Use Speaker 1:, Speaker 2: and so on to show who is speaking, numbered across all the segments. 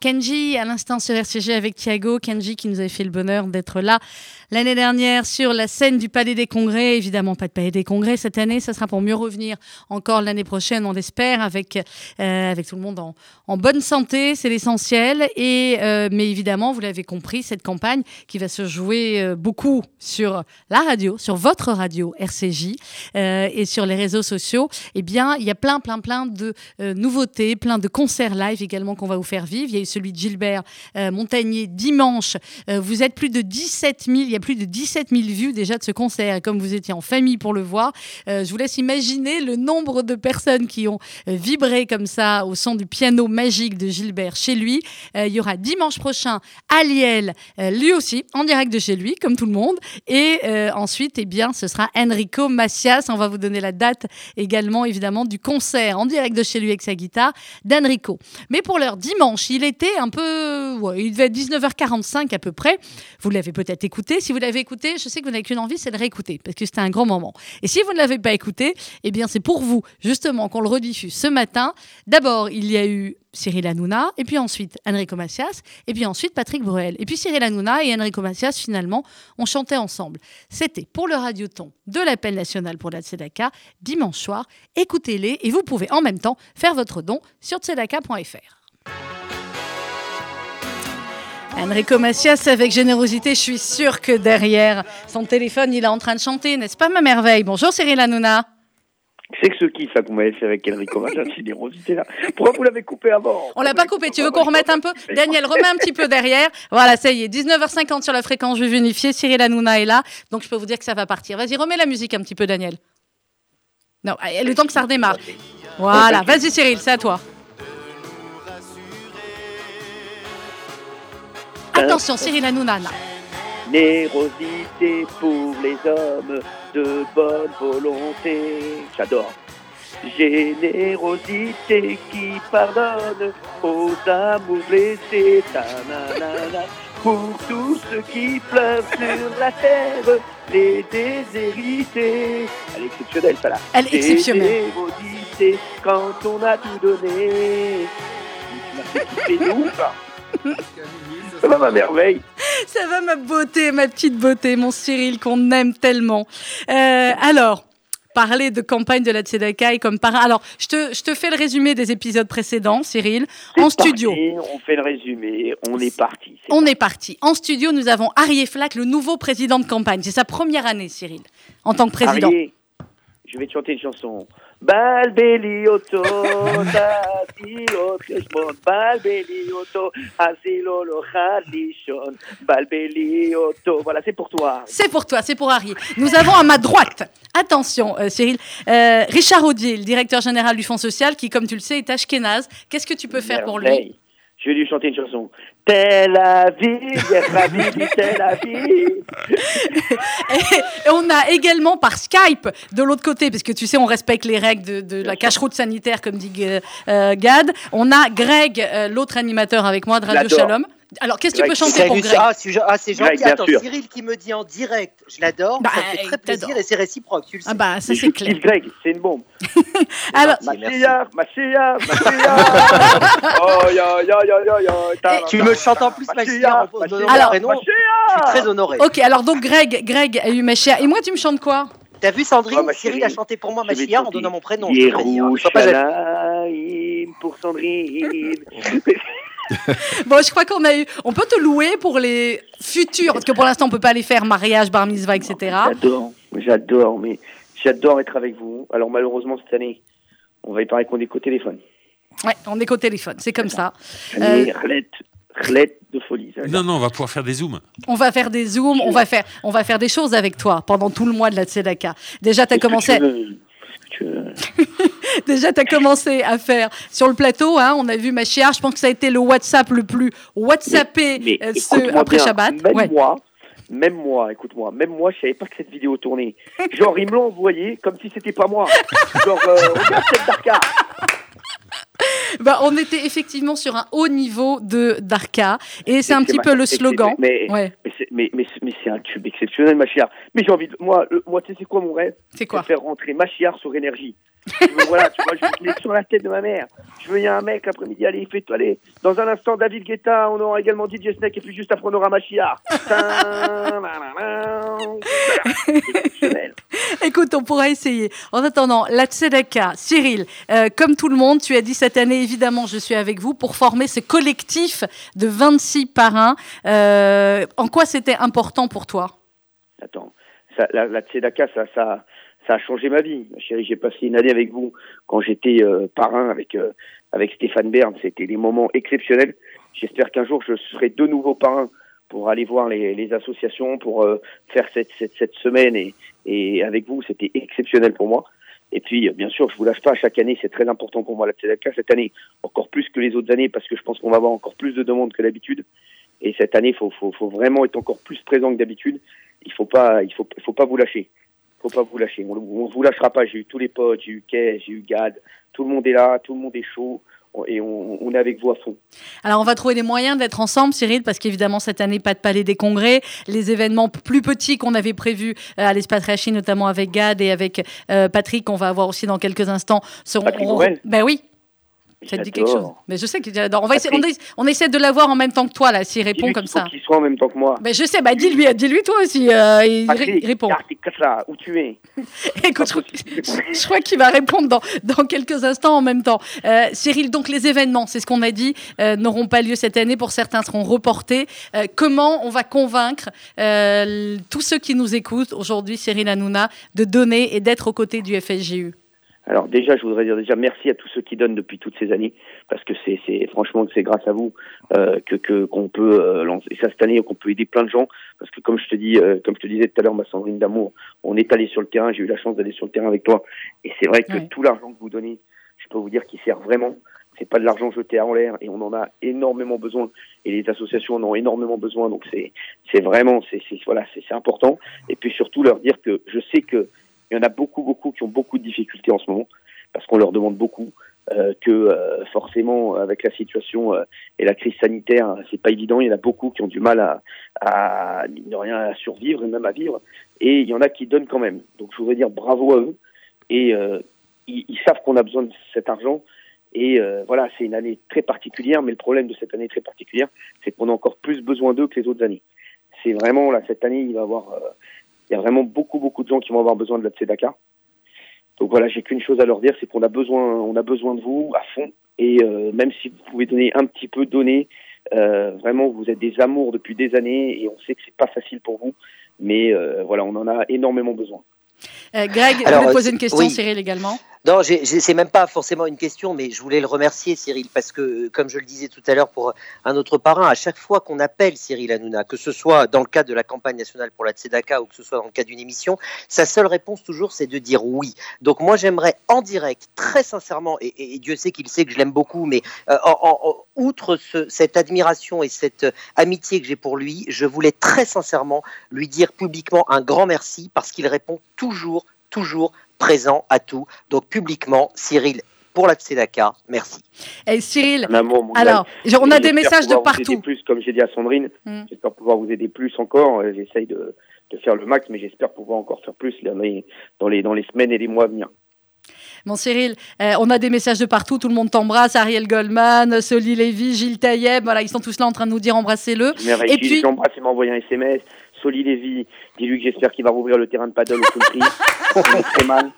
Speaker 1: Kenji, à l'instant sur RCG avec Thiago. Kenji qui nous avait fait le bonheur d'être là l'année dernière sur la scène du Palais des Congrès. Évidemment, pas de Palais des Congrès cette année. Ça sera pour mieux revenir encore l'année prochaine, on l'espère, avec, euh, avec tout le monde en, bonne santé. C'est l'essentiel. Euh, mais évidemment, vous l'avez compris, cette campagne qui va se jouer euh, beaucoup sur la radio, sur votre radio RCJ et sur les réseaux sociaux. Eh bien, il y a plein, plein, plein de nouveautés, plein de concerts live également qu'on va vous faire vivre. Celui de Gilbert euh, Montagnier dimanche. Euh, vous êtes plus de 17 000, il y a plus de 17 000 vues déjà de ce concert. Et comme vous étiez en famille pour le voir, euh, je vous laisse imaginer le nombre de personnes qui ont vibré comme ça au son du piano magique de Gilbert chez lui. il y aura dimanche prochain Aliel, lui aussi, en direct de chez lui, comme tout le monde. Et ensuite, eh bien, ce sera Enrico Macias. On va vous donner la date également, évidemment, du concert en direct de chez lui avec sa guitare d'Enrico. Mais pour l'heure, dimanche, il est un peu. il devait être 19h45 à peu près. Vous l'avez peut-être écouté. Si vous l'avez écouté, je sais que vous n'avez qu'une envie, c'est de réécouter, parce que c'était un grand moment. Et si vous ne l'avez pas écouté, eh bien, c'est pour vous, justement, qu'on le rediffuse ce matin. D'abord, il y a eu Cyril Hanouna, et puis ensuite Enrico Macias, et puis ensuite Patrick Bruel. Et puis Cyril Hanouna et Enrico Macias, finalement, ont chanté ensemble. C'était pour le radioton de l'appel national pour la Tzedaka, dimanche soir. Écoutez-les et vous pouvez en même temps faire votre don sur tzedaka.fr. Enrico Macias, avec générosité, je suis sûre que derrière son téléphone, il est en train de chanter, n'est-ce pas ma merveille? Bonjour Cyril Hanouna.
Speaker 2: C'est que ce qui ça qu'on m'avait fait avec Enrico Macias, générosité là. Pourquoi vous l'avez coupé avant?
Speaker 1: On l'a pas coupé, tu veux qu'on remette un peu? Daniel, remets un petit peu derrière. Voilà, ça y est, 19h50 sur la fréquence juive unifiée, Cyril Hanouna est là, donc je peux vous dire que ça va partir. Vas-y, remets la musique un petit peu Daniel. Non, le temps que ça redémarre. Voilà, vas-y Cyril, c'est à toi. Attention, Cyril Hanouna.
Speaker 2: Générosité pour les hommes de bonne volonté. J'adore. Générosité qui pardonne aux amours blessés. Pour tous ceux qui pleurent sur la terre, les déshérités. Elle est exceptionnelle, ça là.
Speaker 1: Elle est exceptionnelle.
Speaker 2: Générosité quand on a tout donné. Tu m'as fait Ça va ma merveille.
Speaker 1: Ça va ma beauté, ma petite beauté, mon Cyril qu'on aime tellement. Euh, alors, parler de campagne de la Tzedaka comme par... Alors, je te, je te fais le résumé des épisodes précédents, Cyril, en studio.
Speaker 2: on fait le résumé, on est parti.
Speaker 1: on est parti. En studio, nous avons Arié Flack, le nouveau président de campagne. C'est sa première année, Cyril, en tant que président.
Speaker 2: Arié, je vais te chanter une chanson. Balbelioto, Balbelioto, Balbelioto. Voilà, c'est pour toi.
Speaker 1: C'est pour toi, c'est pour Harry. Nous avons à ma droite, attention euh, Cyril, euh, Richard Audier, le directeur général du Fonds social, qui, comme tu le sais, est ashkénaze. Qu'est-ce que tu peux faire pour lui?
Speaker 2: Je vais lui chanter une chanson. Tel Aviv, Tel Aviv.
Speaker 1: Et on a également par Skype de l'autre côté, parce que tu sais, on respecte les règles de, la cache-route sanitaire, comme dit euh, Gad. On a Greg, euh, l'autre animateur avec moi de Radio Shalom. Alors, qu'est-ce que tu peux chanter pour Greg
Speaker 3: Ah, c'est gentil. Attends, Cyril qui me dit en direct, je l'adore, bah, ça fait très plaisir et c'est réciproque, tu le sais.
Speaker 1: Ah bah, ça c'est clair.
Speaker 2: Greg, c'est une bombe. Alors, Mashiach, Mashiach. oh, ya, ya, ya,
Speaker 3: ya, Tu me chantes en plus Mashiach en donnant alors, prénom. Je suis très honoré.
Speaker 1: Ok, alors donc Greg, Greg a eu Mashiach. Et moi, tu me chantes quoi?
Speaker 3: T'as vu Sandrine? Oh, Cyril a chanté pour moi Mashiach en donnant mon prénom.
Speaker 2: pour Sandrine.
Speaker 1: bon, je crois qu'on a eu. On peut te louer pour les futurs, parce que pour l'instant, on peut pas les faire mariage, bar mitzvah, etc.
Speaker 2: J'adore, j'adore, mais j'adore être avec vous. Alors malheureusement cette année, on va y parler qu'on est qu'au téléphone.
Speaker 1: Ouais, on est qu'au téléphone, c'est comme ça.
Speaker 2: Euh... de folie.
Speaker 4: Non, non, on va pouvoir faire des zooms.
Speaker 1: On va faire des zooms, on va faire, on va faire des choses avec toi pendant tout le mois de la Tzedaka. Déjà, tu as commencé. Déjà, tu as commencé à faire sur le plateau. Hein, on a vu ma chère. Je pense que ça a été le WhatsApp le plus WhatsAppé euh, ce, après Shabbat.
Speaker 2: Même moi, même moi, écoute-moi, même moi, je savais pas que cette vidéo tournait. Genre, ils me l'ont envoyé comme si c'était pas moi. Genre, euh, Darka.
Speaker 1: Bah, on était effectivement sur un haut niveau de d'Arca et c'est un petit peu le slogan.
Speaker 2: Mais, mais mais, mais, mais c'est un tube exceptionnel, Machiar. Mais j'ai envie de. Moi, moi tu sais, c'est quoi mon rêve?
Speaker 1: C'est quoi?
Speaker 2: Faire rentrer Machiar sur énergie. voilà, tu vois, je vais sur la tête de ma mère. Je veux, y a un mec l'après-midi, allez, fais-toi aller. Dans un instant, David Guetta, on aura également DJ Snake, et puis juste après, on aura Machiar.
Speaker 1: Écoute, on pourra essayer. En attendant, la Tzedaka, Cyril, euh, comme tout le monde, tu as dit cette année, évidemment, je suis avec vous pour former ce collectif de 26 parrains. Euh, en quoi c'était important pour toi?
Speaker 2: Attends, la, Tzedaka, ça, a changé ma vie. Chérie, j'ai passé une année avec vous quand j'étais euh, parrain avec, avec Stéphane Bern. C'était des moments exceptionnels. J'espère qu'un jour, je serai de nouveau parrain pour aller voir les, associations, pour euh, faire cette, cette, cette, semaine et, et avec vous, c'était exceptionnel pour moi. Et puis, bien sûr, je vous lâche pas, chaque année, c'est très important pour moi la Tzedaka. Cette année, encore plus que les autres années, parce que je pense qu'on va avoir encore plus de demandes que d'habitude. Et cette année, il faut, faut, faut, vraiment être encore plus présent que d'habitude. Il faut pas, il faut, faut pas vous lâcher. Faut pas vous lâcher. On, on vous lâchera pas. J'ai eu tous les potes, j'ai eu Kay, j'ai eu Gad. Tout le monde est là, tout le monde est chaud et on, est avec vous à fond.
Speaker 1: Alors on va trouver des moyens d'être ensemble, Cyril, parce qu'évidemment cette année, pas de palais des congrès. Les événements plus petits qu'on avait prévus euh, à l'espace Réachine, notamment avec Gad et avec euh, Patrick, qu'on va avoir aussi dans quelques instants, seront.
Speaker 2: Patrick
Speaker 1: Ben oui, ça te dit quelque chose Mais je sais qu'il adore. On, va essayer, on, essaie de l'avoir en même temps que toi, là, s'il répond comme ça.
Speaker 2: qu'il soit en même temps que moi.
Speaker 1: Mais je sais, bah, dis-lui, dis-lui toi aussi. Euh, il, répond.
Speaker 2: où tu es?
Speaker 1: Écoute, je, crois qu'il va répondre dans, dans, quelques instants en même temps. Euh, Cyril, donc les événements, c'est ce qu'on a dit, euh, n'auront pas lieu cette année. Pour certains, seront reportés. comment on va convaincre tous ceux qui nous écoutent aujourd'hui, Cyril Hanouna, de donner et d'être aux côtés du FSGU
Speaker 2: alors déjà, je voudrais dire déjà merci à tous ceux qui donnent depuis toutes ces années, parce que c'est, franchement c'est grâce à vous euh, que, qu'on peut euh, lancer. Ça cette année, qu'on peut aider plein de gens, parce que comme je te dis, euh, comme je te disais tout à l'heure, ma Sandrine d'amour, on est allé sur le terrain, j'ai eu la chance d'aller sur le terrain avec toi, et c'est vrai que tout l'argent que vous donnez, je peux vous dire qu'il sert vraiment. C'est pas de l'argent jeté en l'air, et on en a énormément besoin, et les associations en ont énormément besoin, donc c'est, c'est vraiment, c'est, voilà, c'est important. Et puis surtout leur dire que je sais que il y en a beaucoup, beaucoup qui ont beaucoup de difficultés en ce moment parce qu'on leur demande beaucoup. Euh, que euh, forcément avec la situation euh, et la crise sanitaire, c'est pas évident. Il y en a beaucoup qui ont du mal à, à ne rien à survivre et même à vivre. Et il y en a qui donnent quand même. Donc je voudrais dire bravo à eux. Et ils, ils, savent qu'on a besoin de cet argent. Et voilà, c'est une année très particulière. Mais le problème de cette année très particulière, c'est qu'on a encore plus besoin d'eux que les autres années. C'est vraiment là cette année, il va avoir il y a vraiment beaucoup, beaucoup de gens qui vont avoir besoin de la Tzedaka. Donc voilà, j'ai qu'une chose à leur dire, c'est qu'on a besoin, on a besoin de vous à fond. Et euh, même si vous pouvez donner un petit peu, donner. Euh, vraiment, vous êtes des amours depuis des années et on sait que c'est pas facile pour vous, mais euh, voilà, on en a énormément besoin.
Speaker 1: Euh, Greg, vous voulez poser une question, Cyril, également?
Speaker 3: Non, c'est même pas forcément une question, mais je voulais le remercier, Cyril, parce que, comme je le disais tout à l'heure pour un autre parrain, à chaque fois qu'on appelle Cyril Hanouna, que ce soit dans le cadre de la campagne nationale pour la Tzedaka ou que ce soit dans le cadre d'une émission, sa seule réponse toujours, c'est de dire oui. Donc moi, j'aimerais en direct, très sincèrement, et, Dieu sait qu'il sait que je l'aime beaucoup, mais euh, en, outre cette admiration et cette amitié que j'ai pour lui, je voulais très sincèrement lui dire publiquement un grand merci parce qu'il répond toujours, toujours présent à tout. Donc publiquement, Cyril, pour la Tzedaka, merci.
Speaker 1: Et Cyril, alors, on a des messages de partout.
Speaker 2: Plus, comme j'ai dit à Sandrine, hmm. j'espère pouvoir vous aider plus encore. Euh, j'essaye de, faire le max, mais j'espère pouvoir encore faire plus dans les, dans les, dans les semaines et les mois à venir.
Speaker 1: Bon Cyril, euh, on a des messages de partout, tout le monde t'embrasse, Ariel Goldman, Soli Lévy, Gilles Taïeb, voilà, ils sont tous là en train de nous dire embrassez-le.
Speaker 2: Et puis, j'embrasse, il m'a envoyé un SMS. Soli Lévy, dis-lui que j'espère qu'il va rouvrir le terrain de paddle au country. on est très mal.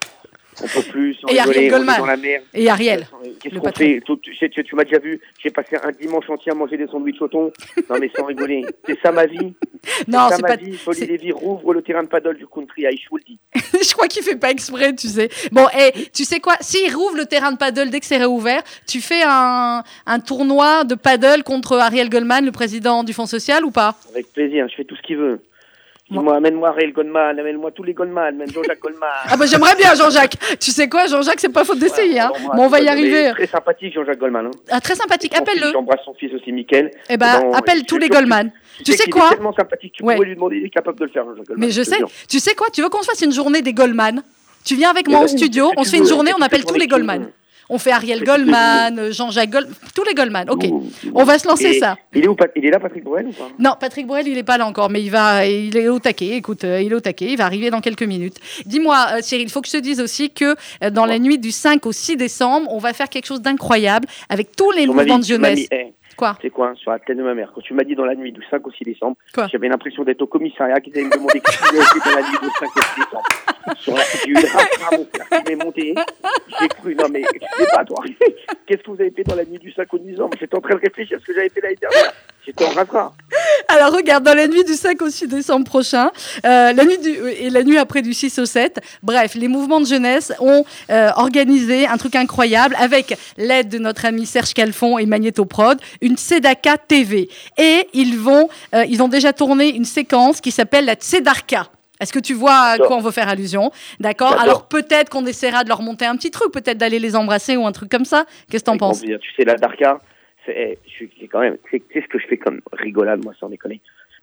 Speaker 2: On peut plus.
Speaker 1: Et Ariel Goldman. Dans la mer. Et Ariel.
Speaker 2: Qu'est-ce qu'on fait Tu, tu, m'as déjà vu, j'ai passé un dimanche entier à manger des sandwichs au thon. Non mais sans rigoler. C'est ça ma vie.
Speaker 1: Non,
Speaker 2: c'est pas. Vie. Soli Lévy rouvre le terrain de paddle du country. le dis.
Speaker 1: je crois qu'il fait pas exprès, tu sais. Bon, et tu sais quoi? S'il rouvre le terrain de paddle dès que c'est réouvert, tu fais un, un tournoi de paddle contre Ariel Goldman, le président du Fonds social, ou pas?
Speaker 2: Avec plaisir. Je fais tout ce qu'il veut. Dis-moi, amène-moi Raël Goldman, amène-moi tous les Goldman, amène Jean-Jacques Goldman.
Speaker 1: Ah bah j'aimerais bien Jean-Jacques. Tu sais quoi, Jean-Jacques, c'est pas faute d'essayer. hein. Bon, on va y arriver.
Speaker 2: Très sympathique Jean-Jacques Goldman. Hein.
Speaker 1: Ah, très sympathique, appelle-le.
Speaker 2: J'embrasse son fils aussi, Mickaël.
Speaker 1: Eh bah, appelle tous les Goldman. Tu sais quoi
Speaker 2: Il est tellement sympathique, tu pourrais lui demander, il est capable de le faire, Jean-Jacques Goldman.
Speaker 1: Mais je sais. Tu sais quoi Tu veux qu'on se fasse une journée des Goldman? Tu viens avec moi au studio, on se fait une journée, on appelle tous les Goldman. On fait Ariel Goldman, euh, Jean-Jacques Goldman, tous les Goldman. Ok, on va se lancer ça.
Speaker 2: Il est où Pat- Il est là, Patrick Bruel ou pas?
Speaker 1: Non, Patrick Borel, il n'est pas là encore, mais il va, il est au taquet. Écoute, euh, il est au taquet, il va arriver dans quelques minutes. Dis-moi, euh, Cyril, il faut que je te dise aussi que dans la nuit du 5 au 6 décembre, on va faire quelque chose d'incroyable avec tous les mouvements de jeunesse.
Speaker 2: eh,
Speaker 1: Quoi
Speaker 2: C'est quoi Sur la tête de ma mère. Quand tu m'as dit dans la nuit du 5 au 6 décembre, j'avais l'impression d'être au commissariat qu'ils allaient me demander y avait dans la nuit du 5 au 6 décembre. Sur la... Mon frère, qui m'est monté. J'ai cru, non mais, je sais pas toi. Qu'est-ce que vous avez fait dans la nuit du 5 au 10 décembre? J'étais en train de réfléchir à ce que j'avais fait l'année dernière. J'étais en rafra.
Speaker 1: Alors regarde, dans la nuit du 5 au 6 décembre prochain, euh, la nuit du, et la nuit après du 6 au 7, bref, les mouvements de jeunesse ont euh, organisé un truc incroyable avec l'aide de notre ami Serge Calfon et Magnétoprod, une Tzedaka TV. Et ils vont, euh, ils ont déjà tourné une séquence qui s'appelle la Tzedarka. Est-ce que tu vois à quoi on veut faire allusion? D'accord? Alors peut-être qu'on essaiera de leur monter un petit truc, peut-être d'aller les embrasser ou un truc comme ça. Qu'est-ce que t'en penses?
Speaker 2: Tu sais, la Darka, c'est eh, c'est quand même. Tu sais, tu sais ce que je fais comme rigolade, moi, sans déconner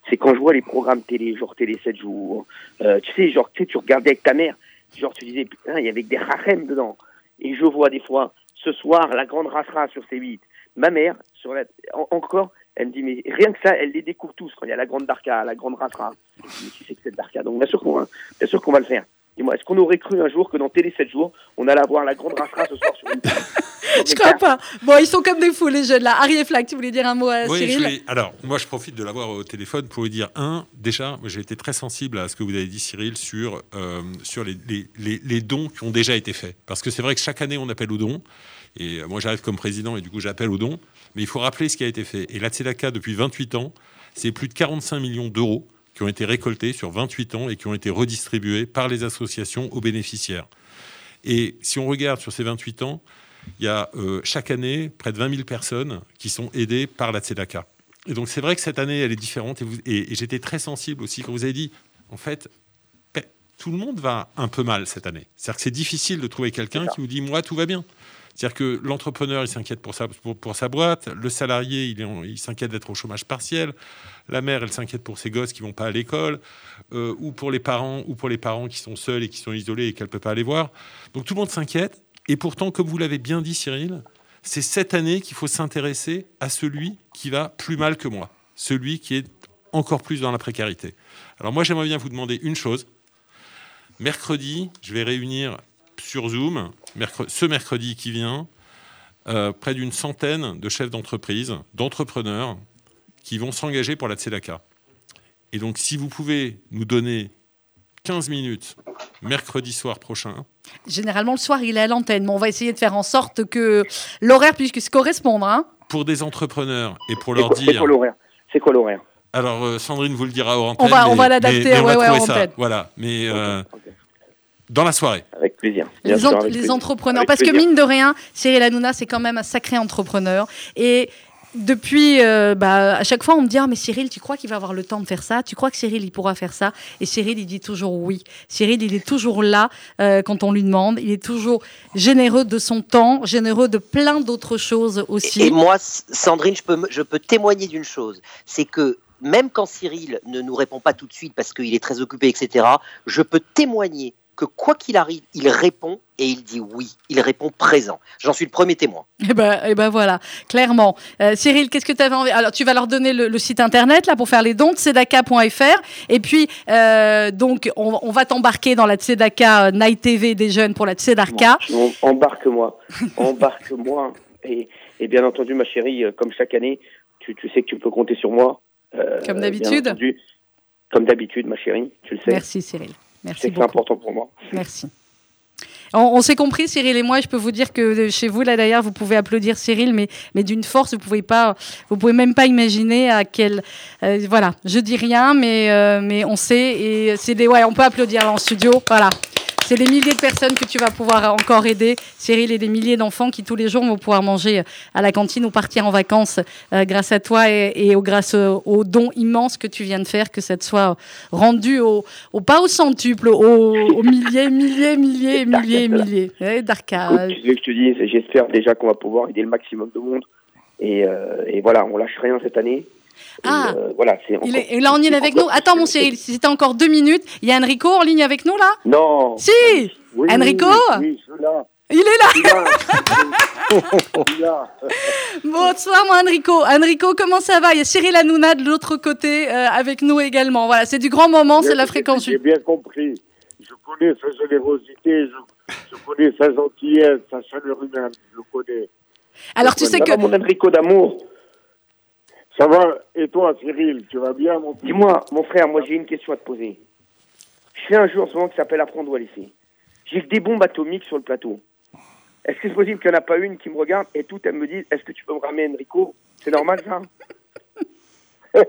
Speaker 2: C'est quand je vois les programmes télé, genre Télé 7 jours, euh, tu sais, genre, tu sais, tu regardais avec ta mère, genre, tu disais, putain, il y avait des rachem dedans. Et je vois des fois, ce soir, la grande racera sur C8. Ma mère, sur la, en- encore, elle me dit, mais rien que ça, elle les découvre tous quand il y a la grande Darka, la grande dis, mais qui c'est que cette Darka? Donc, bien sûr qu'on bien sûr qu'on va le faire. Dis-moi, est-ce qu'on aurait cru un jour que dans Télé 7 jours, on allait avoir la grande racera ce soir sur une
Speaker 1: Je crois pas. Bon, ils sont comme des fous les jeunes là. Harry et Flack, tu voulais dire un mot à
Speaker 4: Oui,
Speaker 1: Cyril
Speaker 4: voulais- alors, moi, je profite de l'avoir au téléphone pour lui dire un. Déjà, j'ai été très sensible à ce que vous avez dit, Cyril, sur, euh, sur les, les- les- les dons qui ont déjà été faits. Parce que c'est vrai que chaque année, on appelle aux dons. Et euh, moi, j'arrive comme président et du coup, j'appelle aux dons. Mais il faut rappeler ce qui a été fait. Et la Tzedaka, depuis 28 ans, c'est plus de 45 millions d'euros qui ont été récoltés sur 28 ans et qui ont été redistribués par les associations aux bénéficiaires. Et si on regarde sur ces 28 ans, il y a euh, chaque année près de 20 000 personnes qui sont aidées par la Tzedaka. Et donc c'est vrai que cette année, elle est différente. Et, vous- et- et j'étais très sensible aussi quand vous avez dit, en fait, tout le monde va un peu mal cette année. C'est-à-dire que c'est difficile de trouver quelqu'un qui vous dit, moi, tout va bien. C'est-à-dire que l'entrepreneur, il s'inquiète pour sa, pour, pour sa boîte, le salarié, il s'inquiète d'être au chômage partiel, la mère, elle s'inquiète pour ses gosses qui vont pas à l'école, euh, ou pour les parents, ou pour les parents qui sont seuls et qui sont isolés et qu'elle peut pas aller voir. Donc tout le monde s'inquiète. Et pourtant, comme vous l'avez bien dit, Cyril, c'est cette année qu'il faut s'intéresser à celui qui va plus mal que moi, celui qui est encore plus dans la précarité. Alors moi, j'aimerais bien vous demander une chose. Mercredi, je vais réunir sur Zoom, ce mercredi qui vient, euh, près d'une centaine de chefs d'entreprise, d'entrepreneurs, qui vont s'engager pour la Tzedaka. Et donc, si vous pouvez nous donner 15 minutes mercredi soir prochain,
Speaker 1: Généralement, le soir, il est à l'antenne, mais on va essayer de faire en sorte que l'horaire puisse correspondre. Hein
Speaker 4: pour des entrepreneurs et pour leur dire
Speaker 2: quoi l'horaire? C'est quoi l'horaire?
Speaker 4: Alors, euh, Sandrine vous le dira hors antenne.
Speaker 1: va- on
Speaker 4: mais-
Speaker 1: va l'adapter,
Speaker 4: mais on va
Speaker 1: ouais, ouais,
Speaker 4: trouver ça.
Speaker 1: antenne.
Speaker 4: Voilà, mais euh, dans la soirée.
Speaker 2: Avec plaisir. Bien
Speaker 1: les,
Speaker 2: sûr,
Speaker 1: ent-
Speaker 2: avec
Speaker 1: les
Speaker 2: plaisir.
Speaker 1: entrepreneurs.
Speaker 2: Avec
Speaker 1: Parce que mine de rien, Cyril Hanouna, c'est quand même un sacré entrepreneur. Et depuis, euh, bah, à chaque fois, on me dit Ah, mais Cyril, tu crois qu'il va avoir le temps de faire ça? Tu crois que Cyril, il pourra faire ça? Et Cyril, il dit toujours oui. Cyril, il est toujours là euh, quand on lui demande. Il est toujours généreux de son temps, généreux de plein d'autres choses aussi.
Speaker 3: Et moi, S- Sandrine, je peux, je peux témoigner d'une chose, c'est que même quand Cyril ne nous répond pas tout de suite parce qu'il est très occupé, etc., je peux témoigner que quoi qu'il arrive, il répond et il dit oui, il répond présent. J'en suis le premier témoin.
Speaker 1: Et ben, et ben voilà, clairement. Euh, Cyril, qu'est-ce que tu avais envie? Alors, tu vas leur donner le, le site internet là pour faire les dons, tzedaka.fr. Et puis, euh, donc, on, on va t'embarquer dans la Tzedaka euh, Night TV des jeunes pour la Tzedaka.
Speaker 2: Bon, Embarque-moi, embarque-moi. Et, et bien entendu, ma chérie, comme chaque année, tu, tu sais que tu peux compter sur moi. Euh,
Speaker 1: Comme d'habitude.
Speaker 2: Comme d'habitude, ma chérie, tu le sais.
Speaker 1: Merci Cyril. Merci
Speaker 2: c'est important pour moi.
Speaker 1: Merci. On, on s'est compris, Cyril et moi. Je peux vous dire que chez vous, là d'ailleurs, vous pouvez applaudir Cyril, mais, mais d'une force, vous pouvez pas, vous pouvez même pas imaginer à quel. euh, voilà, je dis rien, mais, euh, mais on sait. Et c'est des. Ouais, on peut applaudir en studio. Voilà. C'est des milliers de personnes que tu vas pouvoir encore aider, Cyril, et des milliers d'enfants qui tous les jours vont pouvoir manger à la cantine ou partir en vacances euh, grâce à toi et, au, grâce au- aux dons immenses que tu viens de faire, que ça te soit rendu au, pas au centuple, au, aux milliers, milliers, milliers, milliers, milliers. Ouais, Darka.
Speaker 2: Écoute, tu sais que je te j'espère déjà qu'on va pouvoir aider le maximum de monde. Et, euh, et voilà, on lâche rien cette année. Et,
Speaker 1: Ah.
Speaker 2: euh, voilà, c'est
Speaker 1: Il est, et là, on y est avec nous. Attends, mon Cyril, si c'était encore deux minutes, il y a Enrico en ligne avec nous, là?
Speaker 2: Non.
Speaker 1: Si
Speaker 2: Oui,
Speaker 1: Enrico?
Speaker 2: Oui, oui, je suis là.
Speaker 1: Il est là
Speaker 5: Il il a-
Speaker 1: Bonsoir, mon Enrico. Enrico, comment ça va? Il y a Cyril Hanouna de l'autre côté euh, avec nous également. Voilà, c'est du grand moment, c'est la fréquence.
Speaker 5: J'ai bien compris. Je connais sa générosité, je, je connais sa gentillesse, sa chaleur humaine, je le connais.
Speaker 1: Alors, tu sais que.
Speaker 2: mon Enrico d'amour?
Speaker 5: Ça va Et toi, Cyril, tu vas bien, mon
Speaker 2: Dis-moi, mon frère, moi j'ai une question à te poser. Je fais un jeu en ce moment qui s'appelle Apprendre ou à laisser. J'ai que des bombes atomiques sur le plateau. Est-ce que c'est possible qu'il n'y en a pas une qui me regarde et toutes elles me disent Est-ce que tu peux me ramener Enrico? C'est normal ça?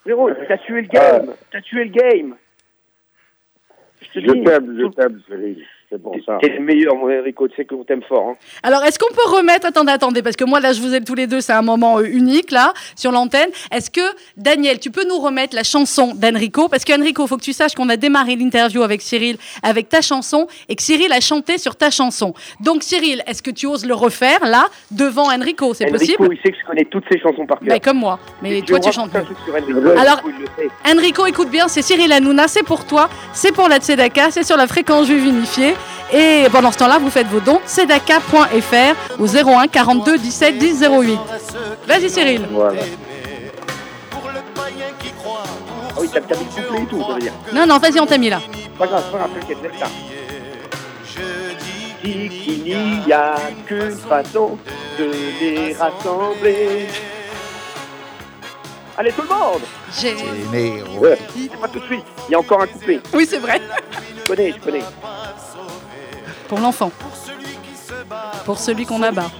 Speaker 2: Frérot, t'as tué le game T'as tué le game Je
Speaker 5: t'aime, je t'aime, Cyril. C'est pour ça.
Speaker 2: T'es le meilleur, mon Enrico. Tu sais qu'on t'aime fort. hein.
Speaker 1: Alors, est-ce qu'on peut remettre. Attendez, attendez, parce que moi, là, je vous aime tous les deux, c'est un moment euh, unique, là, sur l'antenne. Est-ce que, Daniel, tu peux nous remettre la chanson d'Enrico? Parce qu'Enrico, il faut que tu saches qu'on a démarré l'interview avec Cyril avec ta chanson et que Cyril a chanté sur ta chanson. Donc, Cyril, est-ce que tu oses le refaire, là, devant Enrico? C'est
Speaker 2: Enrico,
Speaker 1: possible?
Speaker 2: il sait que je connais toutes ses chansons par cœur.
Speaker 1: Ben, Comme moi. Mais
Speaker 2: Et
Speaker 1: toi, tu chantes
Speaker 2: Enrico.
Speaker 1: Alors-
Speaker 2: Enrico.
Speaker 1: Enrico, écoute bien, c'est Cyril Hanouna, c'est pour toi, c'est pour la Tzedaka, c'est sur la fréquence juive unifiée. Et pendant ce temps-là, vous faites vos dons, tzedaka.fr au 01 42 17 10 08. Vas-y Cyril.
Speaker 5: Voilà.
Speaker 2: Ah oui, t'as t'as mis le couplet et tout, ça veut dire.
Speaker 1: Non, non, vas-y, on t'a mis là.
Speaker 2: Pas grave, pas grave, t'inquiète, laisse ça. Qu'il n'y a qu'une façon de les rassembler. Allez, tout le monde
Speaker 1: J'ai-
Speaker 2: Ouais, C'est pas tout de suite, il y a encore un couplet.
Speaker 1: Oui, c'est vrai.
Speaker 2: Je connais, je connais.
Speaker 1: Pour l'enfant. Pour celui qu'on abat.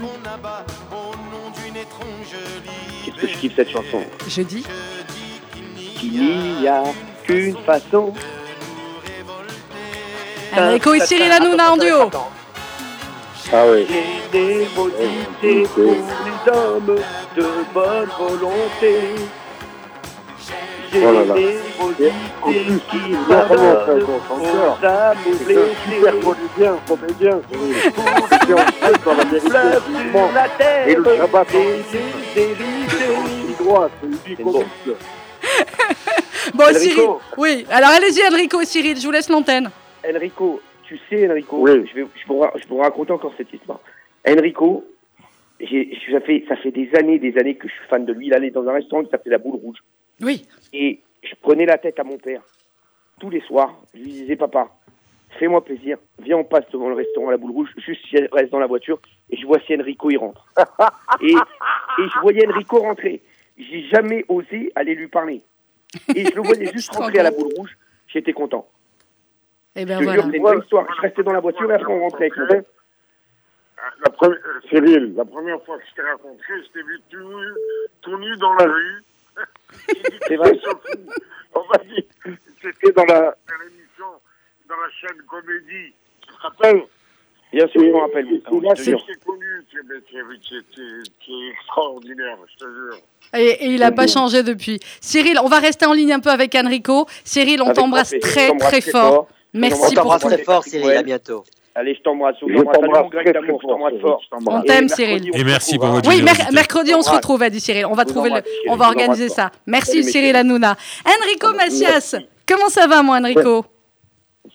Speaker 2: Qu'est-ce que je kiffe cette chanson
Speaker 1: Je dis.
Speaker 2: Qu'il n'y a qu'une façon.
Speaker 1: Enrico et Cyril Hanouna en duo.
Speaker 5: Ah oui.
Speaker 2: Générosité pour les hommes de bonne volonté. Qui aux
Speaker 5: super comédien, comédien. Et en fait, dans la vérité,
Speaker 2: Fleuve
Speaker 5: effectivement,
Speaker 2: sur la terre,
Speaker 5: Et le Shabbat, droit, c'est unique
Speaker 2: bon. Enrico.
Speaker 1: Cyril. Oui, alors allez-y, Enrico et Cyril, je vous laisse l'antenne.
Speaker 2: Enrico, tu sais, Enrico,
Speaker 5: Oui.
Speaker 2: je, vais, je, pourrais, je pourrais raconter encore cette histoire. Enrico, j'ai- ça, fait, ça fait des années, des années que je suis fan de lui. Il allait dans un restaurant qui s'appelait La Boule Rouge.
Speaker 1: Oui.
Speaker 2: Et je prenais la tête à mon père tous les soirs. Je lui disais, papa, fais-moi plaisir, viens, on passe devant le restaurant à La Boule Rouge, juste si elle reste dans la voiture, et je vois si Enrico il rentre. et, et je voyais Enrico rentrer. J'ai jamais osé aller lui parler. Et je le voyais juste rentrer à la Boule Rouge, j'étais content.
Speaker 1: Et ben
Speaker 2: Je
Speaker 1: voilà.
Speaker 2: jure, c'est une histoire. Je restais dans la voiture et après on rentrait avec mon père.
Speaker 5: La première, euh, Cyril, la première fois que je t'ai rencontré, je t'ai vu tout nu, tout nu dans la rue.
Speaker 2: C'est vrai.
Speaker 5: On m'a dit, c'était dans la dans l'émission, dans la chaîne Comédie. Tu te rappelles
Speaker 2: Bien sûr, je me rappelle.
Speaker 5: C'est là t'ai connu. C'est c'est- c'est- c'est- c'est extraordinaire, je te jure.
Speaker 1: Et, et il n'a pas changé depuis. Cyril, on va rester en ligne un peu avec Enrico. Cyril, on t'embrasse très
Speaker 2: t'embrasse
Speaker 1: très fort.
Speaker 3: On
Speaker 1: Merci
Speaker 2: t'embrasse
Speaker 1: pour
Speaker 3: t'embrasse
Speaker 1: tout.
Speaker 3: très fort, Cyril. À bientôt.
Speaker 2: Allez, je t'embrasse. Je t'embrasse. Greg. Je
Speaker 5: fort.
Speaker 1: On t'aime,
Speaker 2: Et
Speaker 1: Cyril.
Speaker 4: Et merci pour votre
Speaker 1: Oui, mercredi, on se retrouve, a dit Cyril. On va trouver le, on va organiser ça. Merci Cyril. Hanouna. Enrico. Macias, comment ça va, moi, Enrico?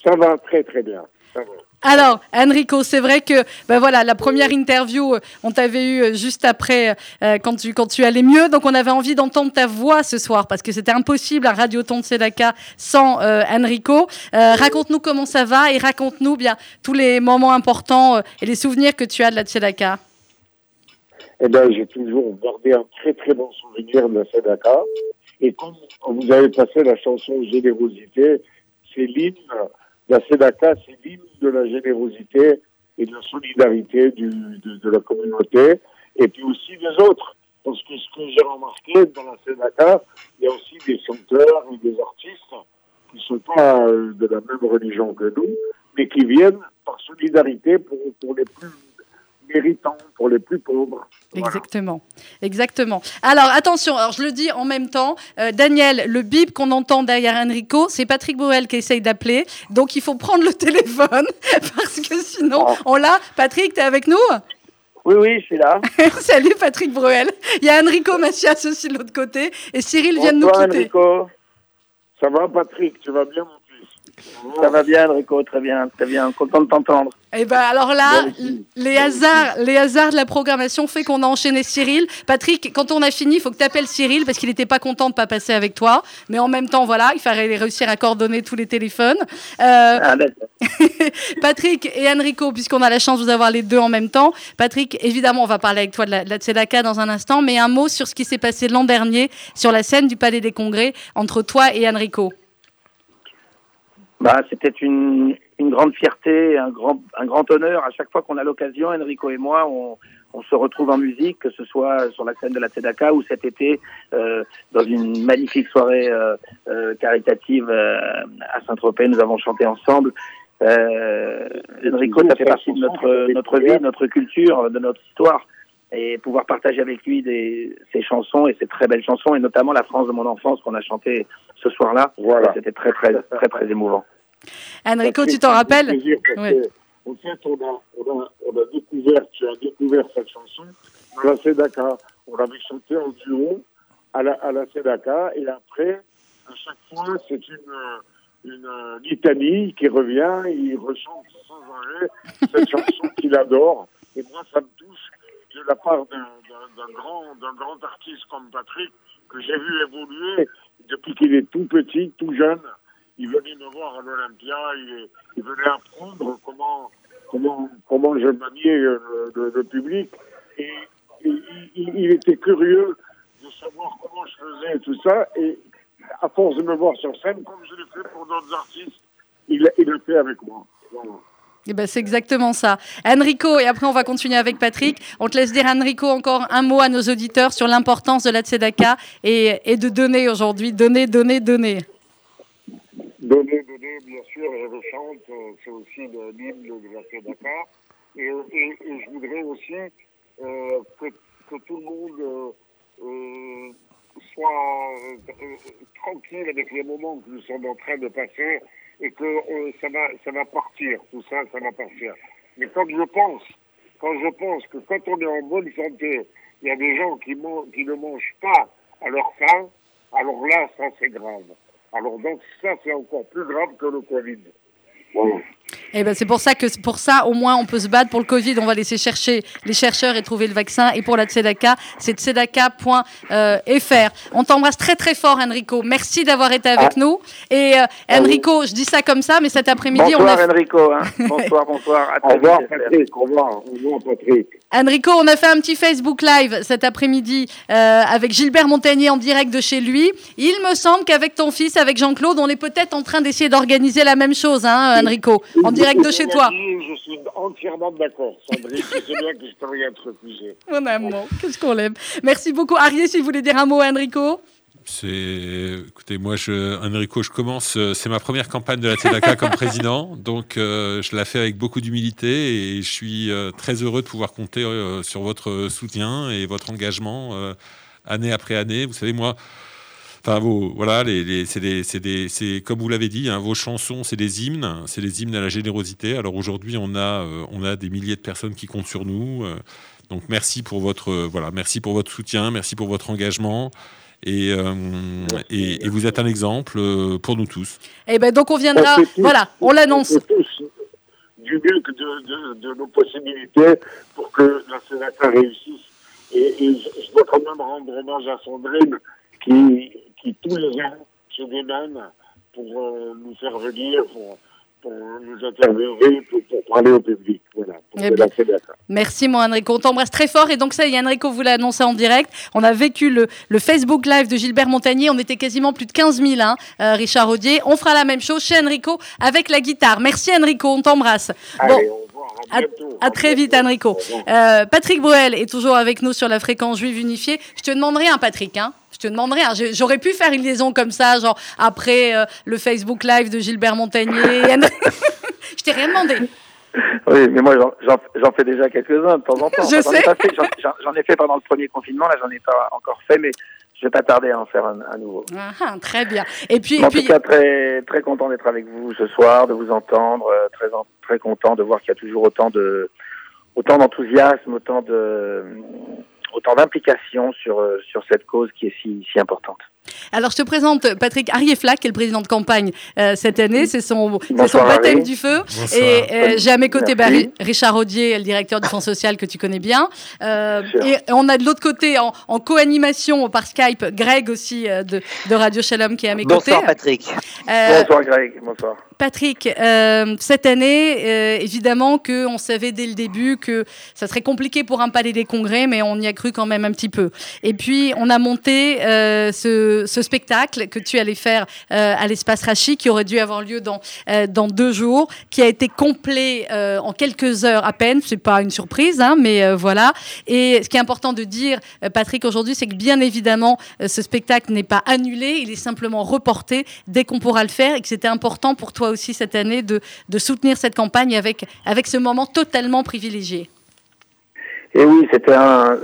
Speaker 5: Ça va très très bien. Ça va.
Speaker 1: Alors, Enrico, c'est vrai que ben voilà, la première interview, euh, on t'avait eu euh, juste après euh, quand tu quand allais mieux, donc on avait envie d'entendre ta voix ce soir parce que c'était impossible à Radio Ton de Sedaka sans Enrico. Raconte-nous comment ça va et raconte-nous bien tous les moments importants et les souvenirs que tu as de la Tzedaka.
Speaker 5: Eh bien, j'ai toujours gardé un très très bon souvenir de la Sedaka. Et comme vous avez passé la chanson Générosité, c'est l'hymne, la Sedaka, c'est l'hymne de la générosité et de la solidarité de, la communauté, et puis aussi des autres. Parce que ce que j'ai remarqué dans la Sedaka, il y a aussi des chanteurs et des artistes qui ne sont pas de la même religion que nous, mais qui viennent par solidarité pour les plus méritants, pour les plus pauvres. Voilà.
Speaker 1: Exactement, exactement. Alors attention, alors je le dis en même temps, euh, Daniel, le bip qu'on entend derrière Enrico, c'est Patrick Bruel qui essaye d'appeler, donc il faut prendre le téléphone parce que sinon
Speaker 5: Oh.
Speaker 1: on l'a. Patrick, t'es avec nous?
Speaker 2: Oui, oui, je suis là.
Speaker 1: Salut Patrick Bruel. Il y a Enrico Macias aussi de l'autre côté et Cyril vient de nous quitter.
Speaker 2: Enrico.
Speaker 5: Ça va, Patrick? Tu vas bien,
Speaker 6: Ça va bien, Enrico, très bien, très bien. Content de t'entendre.
Speaker 1: Et ben alors là, les hasards, les hasards de la programmation fait qu'on a enchaîné Cyril. Patrick, quand on a fini, il faut que tu appelles Cyril parce qu'il n'était pas content de pas passer avec toi. Mais en même temps, voilà, il fallait réussir à coordonner tous les téléphones. Euh,
Speaker 6: Ah, d'accord.
Speaker 1: Patrick et Enrico, puisqu'on a la chance de vous avoir les deux en même temps. Patrick, évidemment, on va parler avec toi de la, de la Tzedaka dans un instant, mais un mot sur ce qui s'est passé l'an dernier sur la scène du Palais des Congrès entre toi et Enrico.
Speaker 6: Bah, c'était une, une grande fierté, un grand, un grand honneur. À chaque fois qu'on a l'occasion, Enrico et moi, on, on se retrouve en musique, que ce soit sur la scène de la Tzedaka ou cet été euh, dans une magnifique soirée euh, euh, caritative euh, à Saint-Tropez. Nous avons chanté ensemble. Euh, Enrico, ça fait partie de notre, notre vie, de notre culture, de notre histoire. Et pouvoir partager avec lui des, ses chansons et ses très belles chansons, et notamment La France de mon enfance qu'on a chanté ce soir-là,
Speaker 5: Voilà.
Speaker 6: c'était très, très, très, très émouvant.
Speaker 1: Enrico, tu t'en rappelles
Speaker 5: plaisir que, fait, on a, on, a, on a découvert, tu as découvert cette chanson dans la Sedaka. On l'avait chantée en duo à la, à la Sedaka. Et après, à chaque fois, c'est une, une litanie qui revient. Il rechante sans arrêt cette chanson qu'il adore. Et moi, ça me touche de la part d'un grand, grand artiste comme Patrick que j'ai vu évoluer depuis qu'il est tout petit, tout jeune. Il venait me voir à l'Olympia, il, venait apprendre comment, comment, comment je maniais euh, le, public. Et, il était curieux de savoir comment je faisais tout ça. Et à force de me voir sur scène, comme je l'ai fait pour d'autres artistes, il, il le fait avec moi. Voilà.
Speaker 1: Eh ben, c'est exactement ça. Enrico, et après on va continuer avec Patrick. On te laisse dire, Enrico, encore un mot à nos auditeurs sur l'importance de la Tzedaka et, et de donner aujourd'hui. Donner, donner, donner.
Speaker 5: Donner, donner, bien sûr, je le chante, euh, c'est aussi l'hymne de la Sedaka. Et, et, et je voudrais aussi euh, que, que tout le monde euh, euh, soit euh, tranquille avec les moments que nous sommes en train de passer et que euh, ça, va, ça va partir, tout ça, ça va partir. Mais quand je pense, quand je pense que quand on est en bonne santé, il y a des gens qui, qui ne mangent pas à leur faim, alors là, ça c'est grave. Alors donc ça, c'est encore plus grave que le Covid. Voilà.
Speaker 1: Eh ben, c'est pour ça que pour ça, au moins, on peut se battre. Pour le Covid, on va laisser chercher les chercheurs et trouver le vaccin. Et pour la Tzedaka, c'est tzedaka.fr. On t'embrasse très très fort, Enrico. Merci d'avoir été avec nous. Et euh, Enrico, je dis ça comme ça, mais cet après-midi, on
Speaker 6: Bonsoir
Speaker 1: a
Speaker 6: Enrico, hein. bonsoir, bonsoir. À
Speaker 5: Au
Speaker 6: très
Speaker 5: revoir. Patrick, au revoir, au revoir Patrick.
Speaker 1: Enrico, on a fait un petit Facebook Live cet après-midi euh, avec Gilbert Montagnier en direct de chez lui. Il me semble qu'avec ton fils, avec Jean-Claude, on est peut-être en train d'essayer d'organiser la même chose, hein, Enrico, en direct de chez toi.
Speaker 5: Je suis entièrement d'accord, Sandrine, sais bien que je peux rien te refuser.
Speaker 1: Mon amour, qu'est-ce qu'on l'aime. Merci beaucoup. Arié, si vous voulez dire un mot à Enrico.
Speaker 4: C'est, écoutez, moi, je, Enrico, je commence. euh, C'est ma première campagne de la Tzedaka comme président, donc euh, je la fais avec beaucoup d'humilité et je suis euh, très heureux de pouvoir compter euh, sur votre soutien et votre engagement euh, année après année. Vous savez, moi, enfin, vos, voilà, les, les- c'est des, c'est des, c'est comme vous l'avez dit, hein, vos chansons, c'est des hymnes, c'est des hymnes à la générosité. Alors aujourd'hui, on a, euh, on a des milliers de personnes qui comptent sur nous. euh, donc merci pour votre, euh, voilà, merci pour votre soutien, merci pour votre engagement. Et, euh, et, et vous êtes un exemple euh, pour nous tous.
Speaker 1: Eh ben donc on viendra.
Speaker 5: On
Speaker 1: Voilà, on l'annonce.
Speaker 5: fait tous du mieux que de, de, de nos possibilités pour que la Sénata réussisse. Et, et je, je dois quand même rendre hommage à Sandrine qui, qui tous les ans se démène pour euh, nous faire venir, pour, pour nous interviewer, pour, pour parler au public. Voilà, pour
Speaker 1: Eh bien. Merci mon Enrico, on t'embrasse très fort et donc ça y Enrico vous l'a annoncé en direct. On a vécu le, le Facebook Live de Gilbert Montagnier, on était quasiment plus de 15 000 hein, euh, Richard Audier. On fera la même chose chez Enrico avec la guitare. Merci Enrico, on t'embrasse. Bon,
Speaker 5: à
Speaker 1: très vite. Enrico. Euh, Patrick Bruel est toujours avec nous sur la fréquence juive unifiée. Je te demanderai un Patrick, hein. Je te demanderai, hein. J'aurais pu faire une liaison comme ça, genre après euh, le Facebook Live de Gilbert Montagnier. je t'ai rien demandé.
Speaker 6: Oui, mais moi, j'en- fais déjà quelques-uns de temps en temps.
Speaker 1: Je
Speaker 6: J'en ai J'en j'en ai fait pendant le premier confinement, là, j'en ai pas encore fait, mais je vais pas tarder à en faire un, un nouveau.
Speaker 1: Ah, ah, très bien. Et puis,
Speaker 6: en
Speaker 1: et puis
Speaker 6: tout cas, très, très content d'être avec vous ce soir, de vous entendre, euh, très, très content de voir qu'il y a toujours autant de, autant d'enthousiasme, autant de, autant d'implication sur, euh, sur cette cause qui est si, si importante.
Speaker 1: Alors, je te présente Patrick Arieflac, qui est le président de campagne euh, cette année. C'est son,
Speaker 5: Bonsoir,
Speaker 1: baptême du feu.
Speaker 4: Bonsoir.
Speaker 1: Et euh, j'ai à mes côtés bah, Richard Audier, le directeur du Fonds social que tu connais bien. Euh, et on a de l'autre côté, en, en co-animation par Skype, Greg aussi euh, de, de Radio Shalom qui est à mes
Speaker 3: Bonsoir
Speaker 1: côtés.
Speaker 3: Patrick.
Speaker 1: Euh,
Speaker 5: Bonsoir Greg, bonsoir.
Speaker 1: Patrick, euh, cette année, euh, évidemment que on savait dès le début que ça serait compliqué pour un palais des congrès, mais on y a cru quand même un petit peu. Et puis, on a monté euh, ce, spectacle que tu allais faire euh, à l'espace Rachi, qui aurait dû avoir lieu dans, dans deux jours, qui a été complet en quelques heures à peine. C'est pas une surprise, hein, mais voilà. Et ce qui est important de dire, Patrick, aujourd'hui, c'est que bien évidemment, ce spectacle n'est pas annulé, il est simplement reporté dès qu'on pourra le faire et que c'était important pour toi aussi cette année de, de soutenir cette campagne avec, avec ce moment totalement privilégié.
Speaker 6: Et oui, c'était un,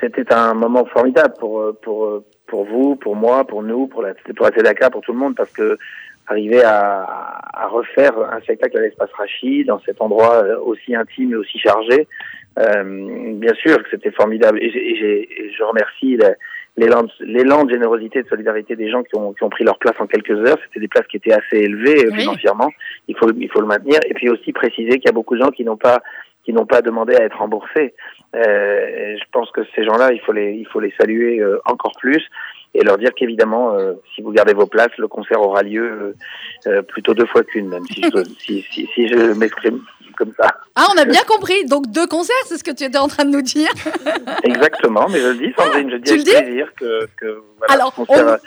Speaker 6: c'était un moment formidable pour, pour, pour vous, pour moi, pour nous, pour la, pour la TEDACA, pour tout le monde, parce que arriver à, refaire un spectacle à l'espace Rachid, dans cet endroit euh, aussi intime et aussi chargé, euh, bien sûr que c'était formidable. Et, et je remercie la- l'élan de- générosité et de solidarité des gens qui ont, qui ont pris leur place en quelques heures. C'était des places qui étaient assez élevées euh,
Speaker 1: Oui.
Speaker 6: financièrement. Il faut, il faut le maintenir. Et puis aussi préciser qu'il y a beaucoup de gens qui n'ont pas qui n'ont pas demandé à être remboursés. Euh, je pense que ces gens-là, il faut les, il faut les saluer euh, encore plus et leur dire qu'évidemment, euh, si vous gardez vos places, le concert aura lieu plutôt deux fois qu'une, même si je, si, si, si je m'exprime comme ça.
Speaker 1: Ah, on a bien compris. Donc, deux concerts, c'est ce que tu étais en train de nous dire.
Speaker 6: Exactement, mais je le dis, Sandrine, je le dis avec plaisir que, que voilà,
Speaker 1: Alors,
Speaker 6: ce concert,
Speaker 1: on-
Speaker 6: ce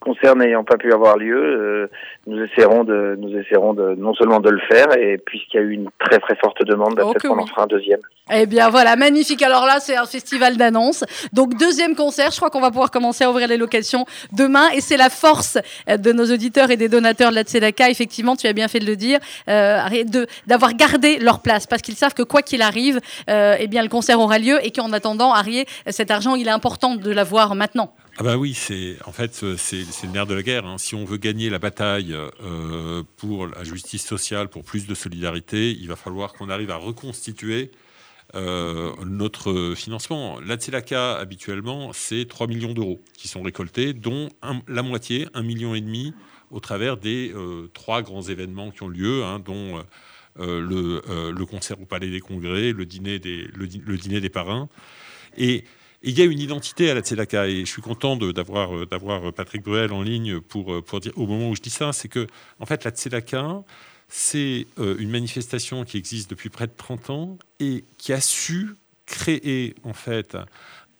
Speaker 6: concert n'ayant pas pu avoir lieu, euh, nous essaierons de, nous essaierons de non seulement de le faire, et puisqu'il y a eu une très très forte demande, bah,
Speaker 1: Oh,
Speaker 6: peut-être qu'on en fera un deuxième.
Speaker 1: Eh bien, voilà, magnifique. Alors là, c'est un festival d'annonces. Donc, deuxième concert. Je crois qu'on va pouvoir commencer à ouvrir les locations demain. Et c'est la force euh, de nos auditeurs et des donateurs de la Tzedaka. Effectivement, tu as bien fait de le dire, euh, de- d'avoir gardé leur place parce qu'ils savent que quoi qu'il arrive, euh, eh bien, le concert aura lieu et qu'en attendant, Arié, cet argent, il est important de l'avoir maintenant.
Speaker 4: Ah bah oui, c'est en fait euh, c'est le nerf de la guerre. hein. Si on veut gagner la bataille euh, pour la justice sociale, pour plus de solidarité, il va falloir qu'on arrive à reconstituer euh, notre financement. La Tzedaka, habituellement, c'est 3 millions d'euros qui sont récoltés, dont la moitié, 1,5 million et demi, au travers des trois grands événements qui ont lieu, hein, dont le, concert au Palais des Congrès, le dîner des, le dîner des parrains. Et il y a une identité à la Tzedaka et je suis content d'avoir euh, d'avoir Patrick Bruel en ligne pour, euh, pour dire au moment où je dis ça, c'est que en fait la Tzedaka c'est euh, une manifestation qui existe depuis près de 30 ans et qui a su créer en fait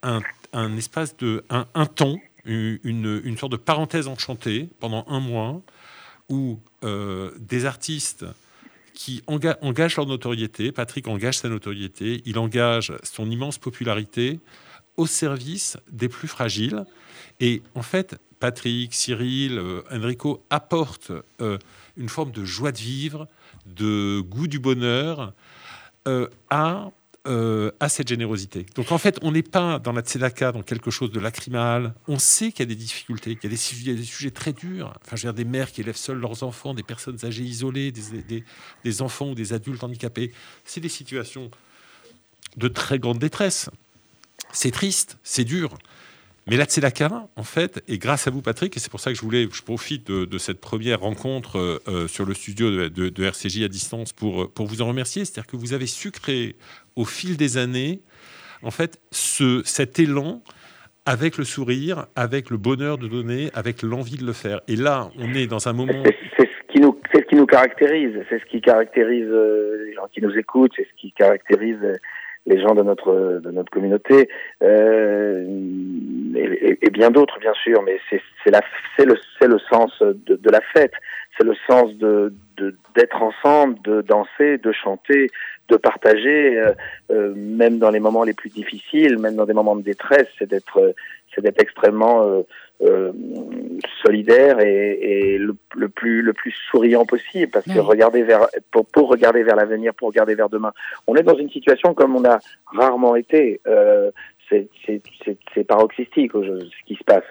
Speaker 4: un, espace de un, temps, une, sorte de parenthèse enchantée pendant un mois où euh, des artistes qui enga- engagent leur notoriété, Patrick engage sa notoriété, il engage son immense popularité au service des plus fragiles. Et en fait, Patrick, Cyril, euh, Enrico apportent euh, une forme de joie de vivre, de goût du bonheur euh, à, euh, à cette générosité. Donc en fait, on n'est pas dans la tzedaka, dans quelque chose de lacrymal. On sait qu'il y a des difficultés, qu'il y a des, sujets, très durs. Enfin, je veux dire, des mères qui élèvent seules leurs enfants, des personnes âgées isolées, des- des enfants ou des adultes handicapés. C'est des situations de très grande détresse. C'est triste, c'est dur. Mais la Tzedaka, en fait, et grâce à vous, Patrick, et c'est pour ça que je voulais, je profite de, de cette première rencontre euh, euh, sur le studio de, de- de RCJ à distance pour, euh, pour vous en remercier. C'est-à-dire que vous avez su créer au fil des années, en fait, ce, cet élan avec le sourire, avec le bonheur de donner, avec l'envie de le faire. Et là, on est dans un moment.
Speaker 6: C'est c'est ce qui nous, c'est ce qui nous caractérise, c'est ce qui caractérise euh, les gens qui nous écoutent, c'est ce qui caractérise euh, les gens de notre de notre communauté euh, et, et- bien d'autres bien sûr, mais c'est c'est la c'est le c'est le sens de, de la fête, c'est le sens de de- d'être ensemble, de danser, de chanter, de partager, euh, euh, même dans les moments les plus difficiles, même dans des moments de détresse, c'est d'être c'est d'être extrêmement euh, euh, solidaire et, et le, le plus le plus souriant possible parce que
Speaker 1: Oui.
Speaker 6: regarder vers pour, pour regarder vers l'avenir pour regarder vers demain on est dans une situation comme on a rarement été euh, c'est paroxystique ce qui se passe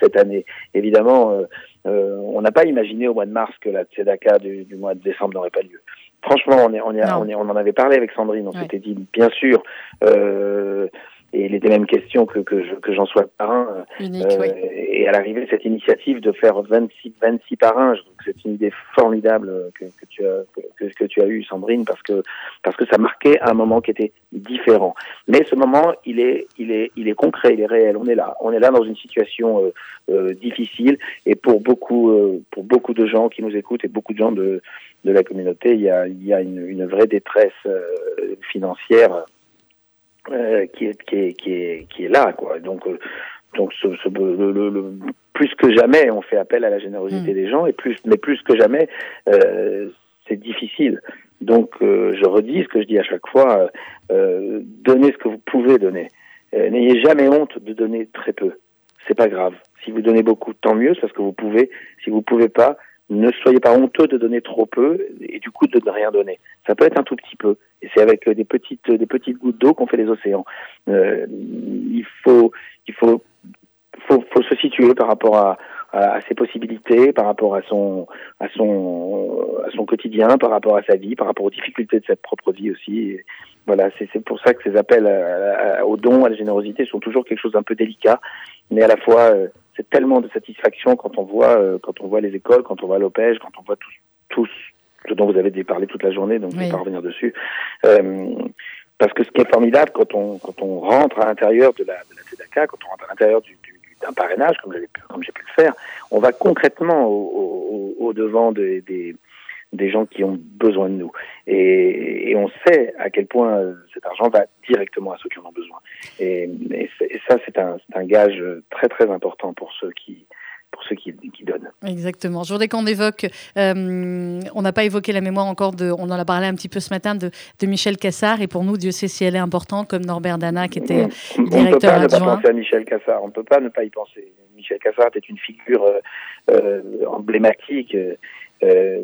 Speaker 6: cette année évidemment euh, euh, on n'a pas imaginé au mois de mars que la tzedaka du, du mois de décembre n'aurait pas lieu franchement on est on est,
Speaker 1: Non.
Speaker 6: on est on en avait parlé avec Sandrine on
Speaker 1: Ouais.
Speaker 6: s'était dit bien sûr euh, et il était même question que, que, je, que j'en sois parrain.
Speaker 1: Unique,
Speaker 6: Euh,
Speaker 1: oui.
Speaker 6: Et à l'arrivée de cette initiative de faire 26, 26 parrains, je trouve que c'est une idée formidable que, que, tu as, que, que tu as eue, Sandrine, parce que, parce que ça marquait un moment qui était différent. Mais ce moment, il est, il est, il est concret, il est réel. On est là. On est là dans une situation euh, euh, difficile. Et pour beaucoup, euh, pour beaucoup de gens qui nous écoutent et beaucoup de gens de, de la communauté, il y a, il y a une, une vraie détresse euh, financière euh, qui, est, qui, est, qui, est, qui est là. Quoi. Donc, euh, donc ce, ce, le, le, le, plus que jamais, on fait appel à la générosité
Speaker 1: Mm.
Speaker 6: des gens, et plus, mais plus que jamais, euh, c'est difficile. Donc, euh, je redis ce que je dis à chaque fois euh, donnez ce que vous pouvez donner. N'ayez jamais honte de donner très peu. C'est pas grave. Si vous donnez beaucoup, tant mieux, c'est parce que vous pouvez. Si vous pouvez pas, ne soyez pas honteux de donner trop peu et du coup de ne rien donner. Ça peut être un tout petit peu. Et c'est avec des petites, des petites gouttes d'eau qu'on fait les océans. Euh, il faut, il faut, faut, faut se situer par rapport à, à, ses possibilités, par rapport à son, à son, à son quotidien, par rapport à sa vie, par rapport aux difficultés de sa propre vie aussi. Voilà, c'est pour ça que ces appels à, à, aux dons, à la générosité sont toujours quelque chose d'un peu délicat, mais à la fois euh, c'est tellement de satisfaction quand on voit euh, quand on voit les écoles, quand on voit l'opège, quand on voit tous tous ce dont vous avez parlé toute la journée, donc oui. je ne vais pas revenir dessus. Euh, parce que ce qui est formidable quand on quand on rentre à l'intérieur de la de la CEDACA, quand on rentre à l'intérieur du, du d'un parrainage comme j'ai comme j'ai pu le faire, on va concrètement au, au, au devant des, des des gens qui ont besoin de nous. Et, et, on sait à quel point cet argent va directement à ceux qui en ont besoin. Et, et, et ça, c'est un, un gage très très important pour ceux qui pour ceux qui, qui donnent.
Speaker 1: Exactement. Je voudrais qu'on évoque, euh, on n'a pas évoqué la mémoire encore de, on en a parlé un petit peu ce matin de, de Michel Cassard, et pour nous, Dieu sait si elle est importante, comme Norbert Dana, qui était
Speaker 6: on,
Speaker 1: directeur adjoint.
Speaker 6: On ne peut pas ne pas penser à Michel Cassard, on ne peut pas ne pas y penser. Michel Cassard était une figure euh, euh, emblématique, euh,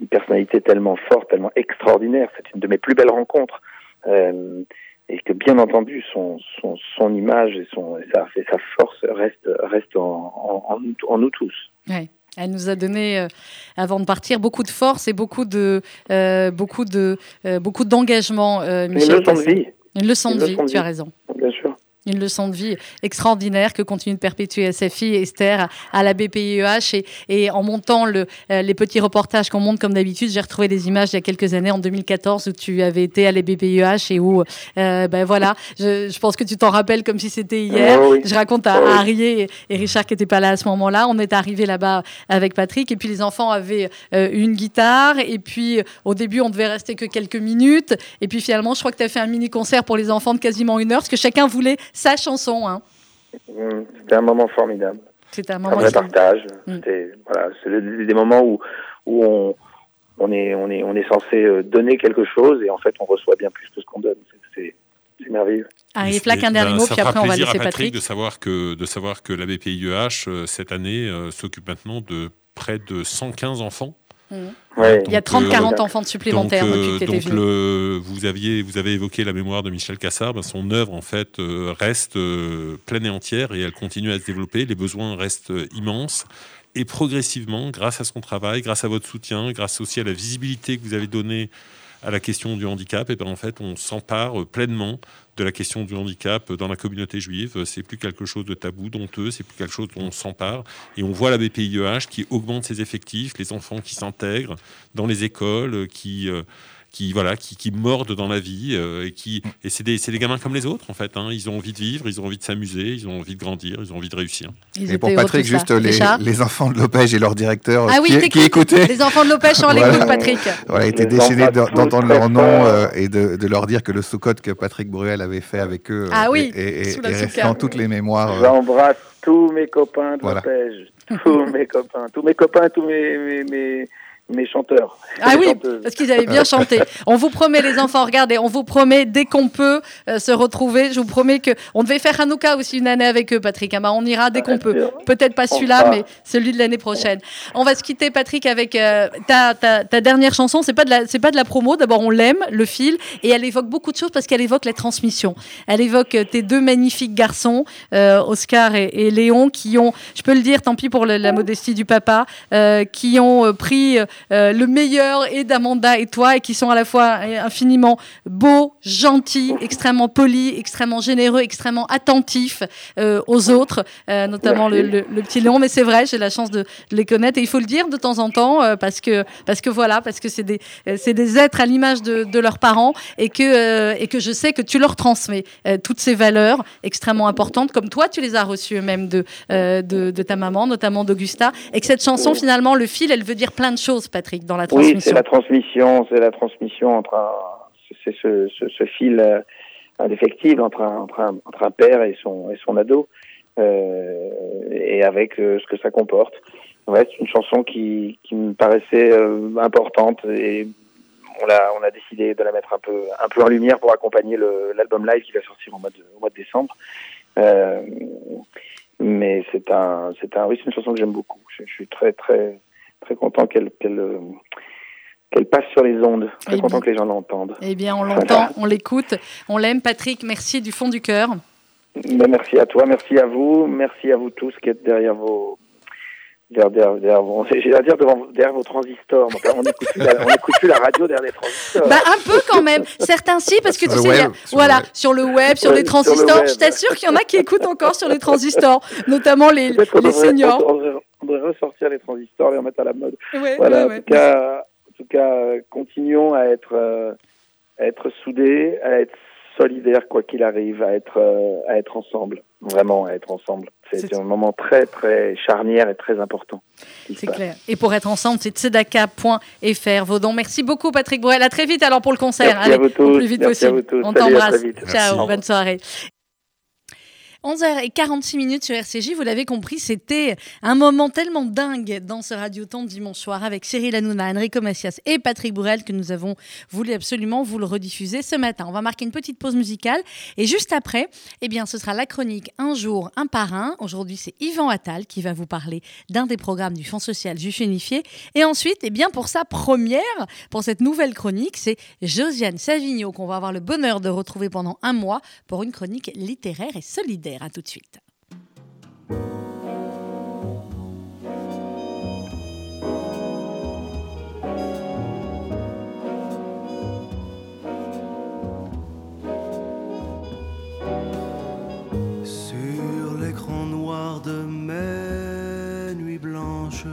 Speaker 6: une personnalité tellement forte, tellement extraordinaire. C'est une de mes plus belles rencontres. Euh, et que bien entendu son, son, son image et, son, et sa, et sa force restent reste en, en, en, en, nous tous.
Speaker 1: Ouais. Elle nous a donné, euh, avant de partir, beaucoup de force et beaucoup de, beaucoup de, beaucoup d'engagement.
Speaker 6: Une leçon de vie.
Speaker 1: Une leçon de vie. tu as raison. Une leçon de vie extraordinaire que continue de perpétuer sa fille Esther à la BPIEH et, et en montant le, euh, les petits reportages qu'on monte comme d'habitude, j'ai retrouvé des images il y a quelques années en 2014 où tu avais été à la BPIEH et où euh, ben voilà, je, je, pense que tu t'en rappelles comme si c'était hier.
Speaker 6: Oui.
Speaker 1: Je raconte à, à Harry et, et, Richard qui n'étaient pas là à ce moment-là. On est arrivé là-bas avec Patrick et puis les enfants avaient euh, une guitare et puis au début on devait rester que quelques minutes et puis finalement je crois que tu as fait un mini concert pour les enfants de quasiment une heure parce que chacun voulait sa chanson. Hein.
Speaker 6: Mmh, C'était un moment formidable.
Speaker 1: C'était un moment.
Speaker 6: Un vrai partage. Mmh. Voilà, c'est des moments où, où on, on, est, on, est, on est censé euh, donner quelque chose et en fait on reçoit bien plus que ce qu'on donne. C'est merveilleux.
Speaker 1: Harry Flack, un dernier mot, puis après on va laisser
Speaker 4: à Patrick,
Speaker 1: Patrick.
Speaker 4: De savoir que, de savoir que la BPIEH, euh, cette année, euh, s'occupe maintenant de près de 115 enfants.
Speaker 1: Mmh. Ouais. Il y a 30-40 euh, enfants supplémentaires
Speaker 4: donc,
Speaker 1: depuis que
Speaker 4: donc le, vous, aviez, vous avez évoqué la mémoire de Michel Cassard. Ben son œuvre, en fait, euh, reste euh, pleine et entière et elle continue à se développer. Les besoins restent immenses. Et progressivement, grâce à son travail, grâce à votre soutien, grâce aussi à la visibilité que vous avez donnée à la question du handicap, et ben en fait, on s'empare pleinement de la question du handicap dans la communauté juive. C'est plus quelque chose de tabou, d'honteux, c'est plus quelque chose dont on s'empare. Et on voit la BPIEH qui augmente ses effectifs, les enfants qui s'intègrent dans les écoles, qui, euh, qui, voilà, qui, qui, mordent dans la vie. Euh, et qui, et c'est des, des, gamins comme les autres, en fait. Hein. Ils ont envie de vivre, ils ont envie de s'amuser, ils ont envie de grandir, ils ont envie de réussir.
Speaker 7: Ils et pour Patrick, juste les, les, enfants de Lopège et leur directeur
Speaker 1: ah oui,
Speaker 7: qui, qui écoutaient.
Speaker 1: Les enfants de Lopège sont
Speaker 7: voilà.
Speaker 1: l'écoute, Patrick.
Speaker 7: Voilà, étaient déchaînés d'entendre leur nom euh, et de, de, leur dire que le sous-code que Patrick Bruel avait fait avec eux
Speaker 1: ah oui,
Speaker 7: et, et, et restant toutes les mémoires. euh,
Speaker 6: J'embrasse tous mes copains de voilà. Lopège. tous mes copains, tous mes copains, tous mes, mes, mes mes chanteurs.
Speaker 1: Ah oui, chanteuses. parce qu'ils avaient bien chanté. On vous promet, les enfants, regardez, on vous promet dès qu'on peut euh, se retrouver. Je vous promets que on devait faire Hanouka aussi une année avec eux, Patrick. Ah bah, on ira dès qu'on peut. Peut-être pas celui-là, mais celui de l'année prochaine. On va se quitter, Patrick, avec euh, ta, ta, ta, dernière chanson. C'est pas de la, c'est pas de la promo. D'abord, on l'aime, le fil, et elle évoque beaucoup de choses parce qu'elle évoque la transmission. Elle évoque euh, tes deux magnifiques garçons, euh, Oscar et, et, Léon, qui ont, je peux le dire, tant pis pour le, la modestie du papa, qui ont pris le meilleur et d'Amanda et toi, et qui sont à la fois infiniment beaux, gentils, extrêmement polis, extrêmement généreux, extrêmement attentifs aux autres, notamment le, petit Léon. Mais c'est vrai, j'ai la chance de, les connaître et il faut le dire de temps en temps parce que parce que voilà, parce que c'est des c'est des êtres à l'image de, de, leurs parents et que et que je sais que tu leur transmets toutes ces valeurs extrêmement importantes, comme toi tu les as reçues même de, de, de ta maman, notamment d'Augusta, et que cette chanson finalement le fil, elle veut dire plein de choses, Patrick, dans la transmission.
Speaker 6: Oui, c'est la transmission, c'est la transmission entre un, c'est ce, ce, ce, fil euh, indéfectible entre un, entre, un, entre un, père et son, et son ado, euh, et avec euh, ce que ça comporte. Ouais, c'est une chanson qui, qui me paraissait euh, importante et on a, on a décidé de la mettre un peu, un peu en lumière pour accompagner l'album live qui va sortir au mois de, au mois de décembre. Euh, mais c'est un, c'est un, oui, c'est une chanson que j'aime beaucoup. Je, je, suis très, très, très content qu'elle, qu'elle, qu'elle passe sur les ondes. Très eh content que les gens l'entendent.
Speaker 1: Eh bien, on l'entend, on l'écoute, on l'aime. Patrick, merci du fond du cœur.
Speaker 6: Ben, merci à toi, merci à vous, merci à vous tous qui êtes derrière vos, derrière, derrière, derrière, dire devant, derrière vos transistors. on n'écoute plus, plus, la radio derrière les transistors.
Speaker 1: Bah, un peu quand même. Certains si, parce que tu sais, y a, voilà, sur le web, sur les transistors. Je t'assure qu'il y en a qui écoutent encore sur les transistors, notamment les, les seniors.
Speaker 6: On devrait, on ressortir les transistors, les remettre à la mode. Ouais, voilà, ouais, en tout cas, tout cas, continuons à être, euh, à être soudés, à être solidaires quoi qu'il arrive, à être, euh, à être ensemble, vraiment à être ensemble. C'est un moment très très charnière et très important.
Speaker 1: C'est clair. Et pour être ensemble, c'est tzedaka.fr. Vaudon. Merci beaucoup Patrick Bruel. À très vite alors pour le concert.
Speaker 6: Merci
Speaker 1: Allez,
Speaker 6: à vous tous.
Speaker 1: Plus vite
Speaker 6: Merci
Speaker 1: possible. On t'embrasse. Ciao, bonne soirée. 11h46 minutes sur RCJ, vous l'avez compris, c'était un moment tellement dingue dans ce Radio Temps dimanche soir avec Cyril Hanouna, Enrico Macias et Patrick Bourrel que nous avons voulu absolument vous le rediffuser ce matin. On va marquer une petite pause musicale et juste après, eh bien, ce sera la chronique Un jour, un par un. Aujourd'hui, c'est Yvan Attal qui va vous parler d'un des programmes du Fonds social Juif Unifié. Et ensuite, eh bien, pour sa première, pour cette nouvelle chronique, c'est Josiane Savigno qu'on va avoir le bonheur de retrouver pendant un mois pour une chronique littéraire et solidaire. Tout de suite.
Speaker 8: Sur l'écran noir de mes nuits blanches,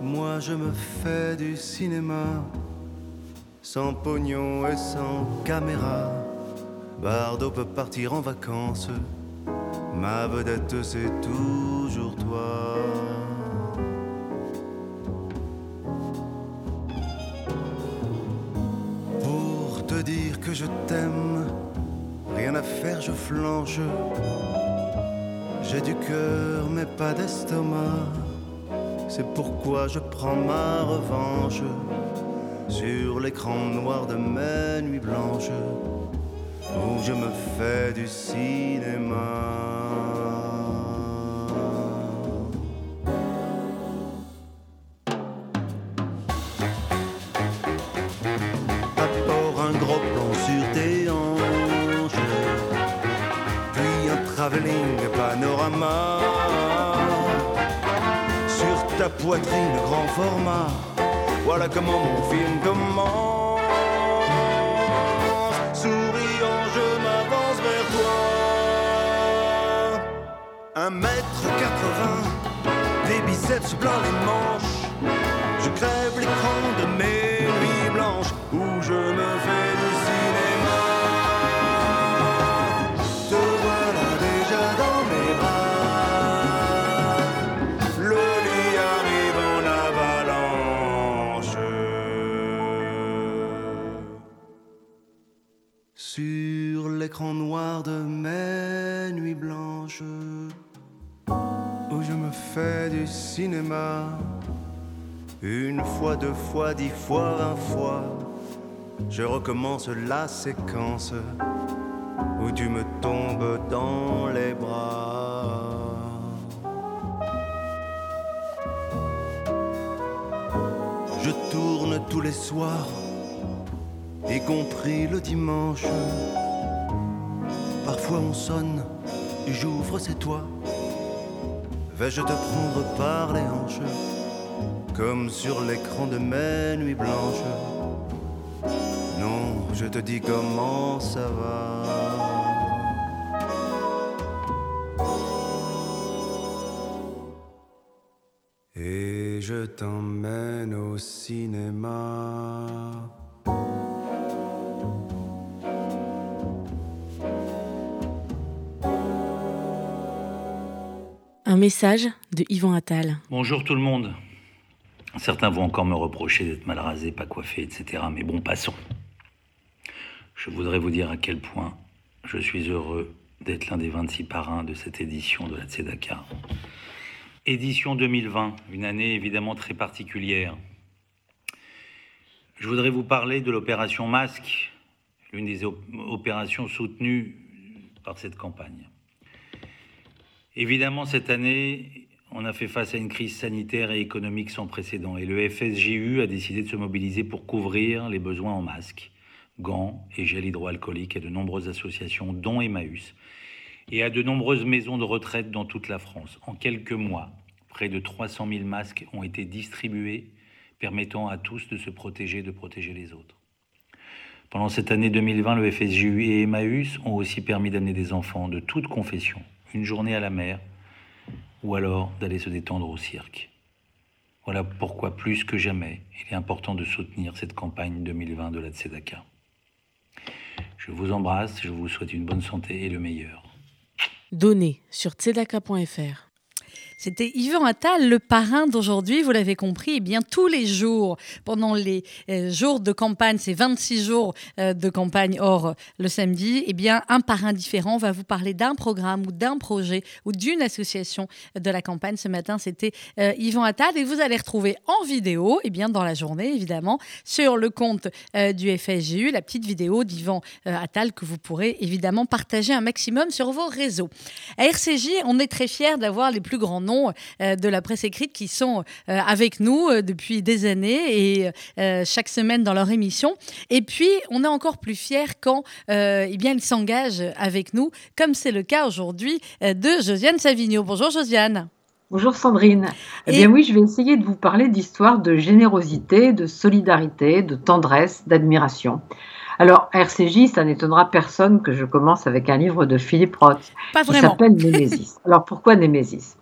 Speaker 8: moi je me fais du cinéma sans pognon et sans caméra Bardot peut partir en vacances. Ma vedette, c'est toujours toi. Pour te dire que je t'aime, rien à faire, je flanche. J'ai du cœur, mais pas d'estomac. C'est pourquoi je prends ma revanche sur l'écran noir de mes nuits blanches où je me fais du cinéma. D'abord un gros plan sur tes hanches, puis un travelling panorama. Sur ta poitrine grand format, voilà comment mon film commence. Un mètre quatre-vingts, des biceps blancs les manches. Je crève l'écran de mes nuits blanches où je me fais du cinéma. Te voilà déjà dans mes bras. Le lit arrive en avalanche. Sur l'écran noir de du cinéma. Une fois, deux fois, dix fois, vingt fois, je recommence la séquence où tu me tombes dans les bras. Je tourne tous les soirs, y compris le dimanche. Parfois on sonne, j'ouvre, c'est toi. Vais-je te prendre par les hanches comme sur l'écran de mes nuits blanches? Non, je te dis comment ça va. Et je t'emmène au cinéma.
Speaker 9: Un message de Yvan Attal.
Speaker 10: Bonjour tout le monde. Certains vont encore me reprocher d'être mal rasé, pas coiffé, etc. Mais bon, passons. Je voudrais vous dire à quel point je suis heureux d'être l'un des 26 parrains de cette édition de la Tzedaka. Édition 2020, une année évidemment très particulière. Je voudrais vous parler de l'opération Masque, l'une des opérations soutenues par cette campagne. Évidemment, cette année, on a fait face à une crise sanitaire et économique sans précédent et le FSJU a décidé de se mobiliser pour couvrir les besoins en masques, gants et gel hydroalcoolique à de nombreuses associations, dont Emmaüs, et à de nombreuses maisons de retraite dans toute la France. En quelques mois, près de 300 000 masques ont été distribués, permettant à tous de se protéger et de protéger les autres. Pendant cette année 2020, le FSJU et Emmaüs ont aussi permis d'amener des enfants de toute confession une journée à la mer, ou alors d'aller se détendre au cirque. Voilà pourquoi plus que jamais, il est important de soutenir cette campagne 2020 de la Tzedaka. Je vous embrasse, je vous souhaite une bonne santé et le meilleur.
Speaker 9: Donnez sur tzedaka.fr.
Speaker 1: C'était Yvan Attal, le parrain d'aujourd'hui, vous l'avez compris, eh bien tous les jours, pendant les euh, jours de campagne, ces 26 jours euh, de campagne hors euh, le samedi, eh bien un parrain différent va vous parler d'un programme ou d'un projet ou d'une association de la campagne. Ce matin, c'était Yvan Attal et vous allez retrouver en vidéo, eh bien dans la journée évidemment, sur le compte du FSGU, la petite vidéo d'Yvan Attal que vous pourrez évidemment partager un maximum sur vos réseaux. À RCJ, on est très fiers d'avoir les plus grands noms euh, de la presse écrite qui sont euh, avec nous euh, depuis des années et chaque semaine dans leur émission. Et puis, on est encore plus fiers quand eh bien, ils s'engagent avec nous, comme c'est le cas aujourd'hui de Josiane Savigno. Bonjour Josiane.
Speaker 11: Bonjour Sandrine. Eh bien oui, je vais essayer de vous parler d'histoire de générosité, de solidarité, de tendresse, d'admiration. Alors, RCJ, ça n'étonnera personne que je commence avec un livre de Philippe Roth qui s'appelle Némésis. Alors pourquoi Némésis?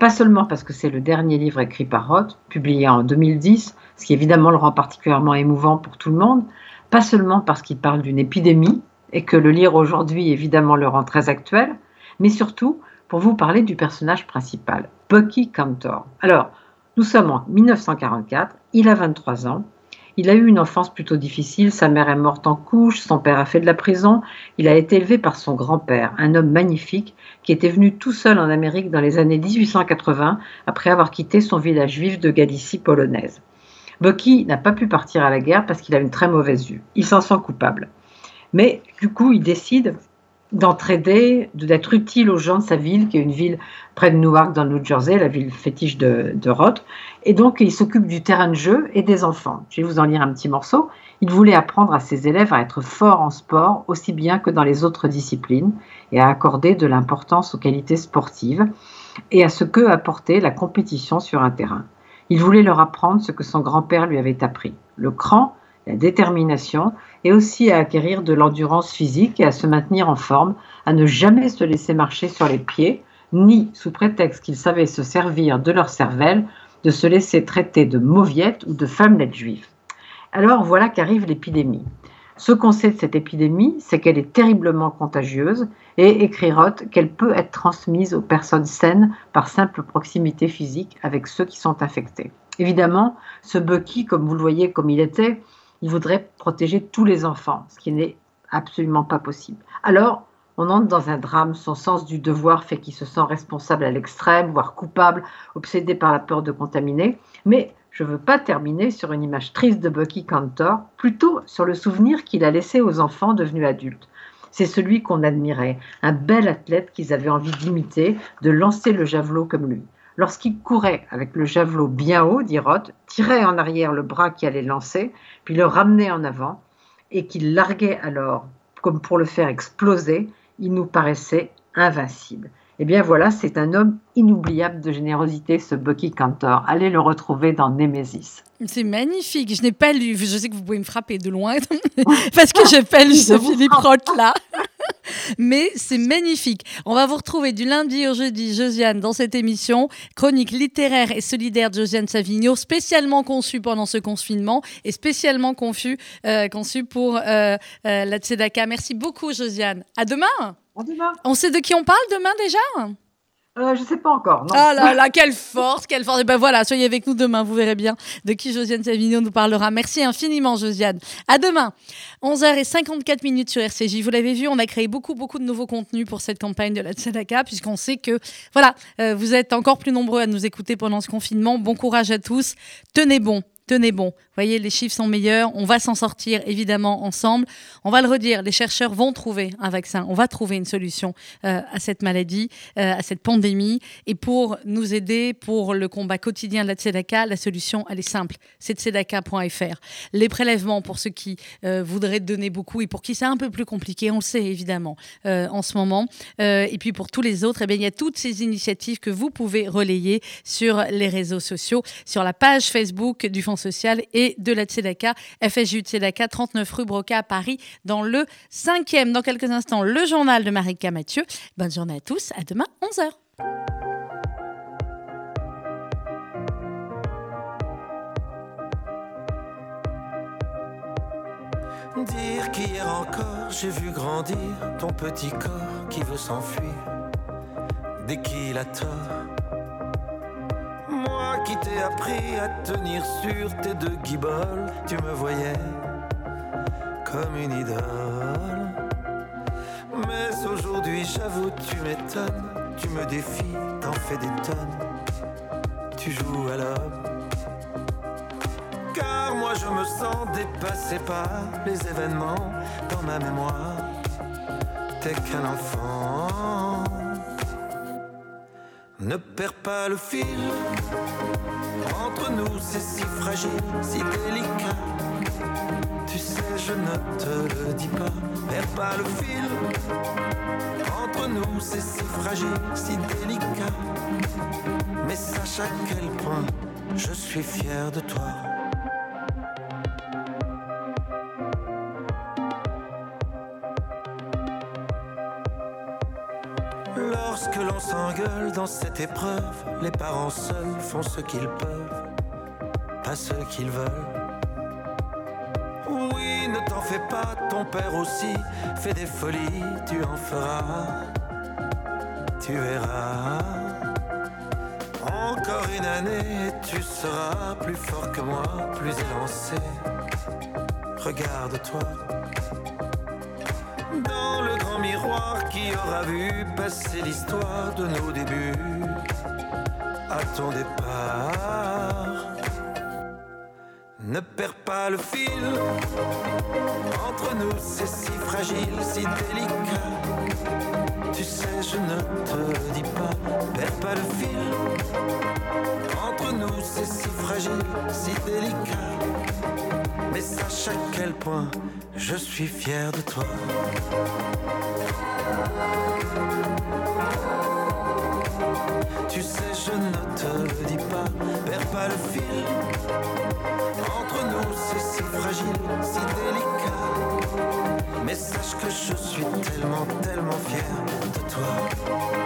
Speaker 11: Pas seulement parce que c'est le dernier livre écrit par Roth, publié en 2010, ce qui évidemment le rend particulièrement émouvant pour tout le monde, pas seulement parce qu'il parle d'une épidémie, et que le lire aujourd'hui évidemment le rend très actuel, mais surtout pour vous parler du personnage principal, Bucky Cantor. Alors, nous sommes en 1944, il a 23 ans, il a eu une enfance plutôt difficile, sa mère est morte en couche, son père a fait de la prison, il a été élevé par son grand-père, un homme magnifique qui était venu tout seul en Amérique dans les années 1880 après avoir quitté son village juif de Galicie polonaise. Bucky n'a pas pu partir à la guerre parce qu'il a une très mauvaise vue. Il s'en sent coupable. Mais du coup, il décide d'entraider, d'être utile aux gens de sa ville, qui est une ville près de Newark dans le New Jersey, la ville fétiche de, de Roth. Et donc, il s'occupe du terrain de jeu et des enfants. Je vais vous en lire un petit morceau. Il voulait apprendre à ses élèves à être forts en sport aussi bien que dans les autres disciplines et à accorder de l'importance aux qualités sportives et à ce que apportait la compétition sur un terrain. Il voulait leur apprendre ce que son grand-père lui avait appris, le cran, la détermination et aussi à acquérir de l'endurance physique et à se maintenir en forme, à ne jamais se laisser marcher sur les pieds, ni, sous prétexte qu'ils savaient se servir de leur cervelle, de se laisser traiter de mauviettes ou de femmelettes juives. Alors voilà qu'arrive l'épidémie. Ce qu'on sait de cette épidémie, c'est qu'elle est terriblement contagieuse et, écrit Roth, qu'elle peut être transmise aux personnes saines par simple proximité physique avec ceux qui sont infectés. Évidemment, ce Bucky, comme vous le voyez comme il était, il voudrait protéger tous les enfants, ce qui n'est absolument pas possible. Alors, on entre dans un drame, son sens du devoir fait qu'il se sent responsable à l'extrême, voire coupable, obsédé par la peur de contaminer. Mais je ne veux pas terminer sur une image triste de Bucky Cantor, plutôt sur le souvenir qu'il a laissé aux enfants devenus adultes. C'est celui qu'on admirait, un bel athlète qu'ils avaient envie d'imiter, de lancer le javelot comme lui. Lorsqu'il courait avec le javelot bien haut, dit Roth, tirait en arrière le bras qui allait lancer, puis le ramenait en avant, et qu'il larguait alors, comme pour le faire exploser, il nous paraissait invincible. Eh bien voilà, c'est un homme inoubliable de générosité, ce Bucky Cantor. Allez le retrouver dans Nemesis.
Speaker 1: C'est magnifique. Je n'ai pas lu. Je sais que vous pouvez me frapper de loin parce que j'ai pas lu ce Philippe Roth là. Mais c'est magnifique. On va vous retrouver du lundi au jeudi, Josiane, dans cette émission. Chronique littéraire et solidaire de Josiane Savigno, spécialement conçue pendant ce confinement et spécialement conçue, euh, pour euh, euh, la Tzedaka. Merci beaucoup, Josiane. À demain.
Speaker 11: À demain.
Speaker 1: On sait de qui on parle demain déjà?
Speaker 11: Euh, je ne sais pas encore. Non.
Speaker 1: Oh là là, quelle force, quelle force. Et ben voilà, soyez avec nous demain, vous verrez bien de qui Josiane Savigno nous parlera. Merci infiniment, Josiane. À demain, 11h54 minutes sur RCJ. Vous l'avez vu, on a créé beaucoup, beaucoup de nouveaux contenus pour cette campagne de la Tzedaka, puisqu'on sait que, voilà, euh, vous êtes encore plus nombreux à nous écouter pendant ce confinement. Bon courage à tous. Tenez bon tenez bon. Voyez, les chiffres sont meilleurs. On va s'en sortir évidemment ensemble. On va le redire, les chercheurs vont trouver un vaccin. On va trouver une solution euh, à cette maladie, euh, à cette pandémie. Et pour nous aider pour le combat quotidien de la Tzedaka, la solution, elle est simple. C'est tzedaka.fr. Les prélèvements pour ceux qui euh, voudraient donner beaucoup et pour qui c'est un peu plus compliqué, on le sait évidemment en ce moment. et puis pour tous les autres, eh bien, il y a toutes ces initiatives que vous pouvez relayer sur les réseaux sociaux, sur la page Facebook du Fonds et de la Tzedaka, FSJU Tzedaka, 39 rue Broca à Paris, dans le 5e. Dans quelques instants, le journal de Marika Mathieu. Bonne journée à tous, à demain, 11h.
Speaker 12: Dire qu'hier encore j'ai vu grandir ton petit corps qui veut s'enfuir dès qu'il a tort qui t'ai appris à tenir sur tes deux guiboles, tu me voyais comme une idole. Mais aujourd'hui, j'avoue, tu m'étonnes, tu me défies, t'en fais des tonnes, tu joues à l'homme. Car moi je me sens dépassé par les événements dans ma mémoire. T'es qu'un enfant. Ne perds pas le fil. Entre nous, c'est si fragile, si délicat. Tu sais, je ne te le dis pas. Perds pas le fil. Entre nous, c'est si fragile, si délicat. Mais sache à quel point je suis fier de toi. Lorsque l'on s'engueule dans cette épreuve, les parents seuls font ce qu'ils peuvent, pas ce qu'ils veulent. Oui, ne t'en fais pas, ton père aussi fait des folies, tu en feras, tu verras. Encore une année tu seras plus fort que moi, plus élancé. Regarde-toi dans le miroir qui aura vu passer l'histoire de nos débuts à ton départ. Ne perds pas le fil, entre nous c'est si fragile, si délicat. Tu sais, je ne te dis pas, perds pas le fil. Entre nous c'est si fragile, si délicat. Mais sache à quel point je suis fier de toi. Tu sais, je ne te le dis pas, perds pas le fil. Entre nous, c'est si fragile, si délicat. Mais sache que je suis tellement, tellement fier de toi.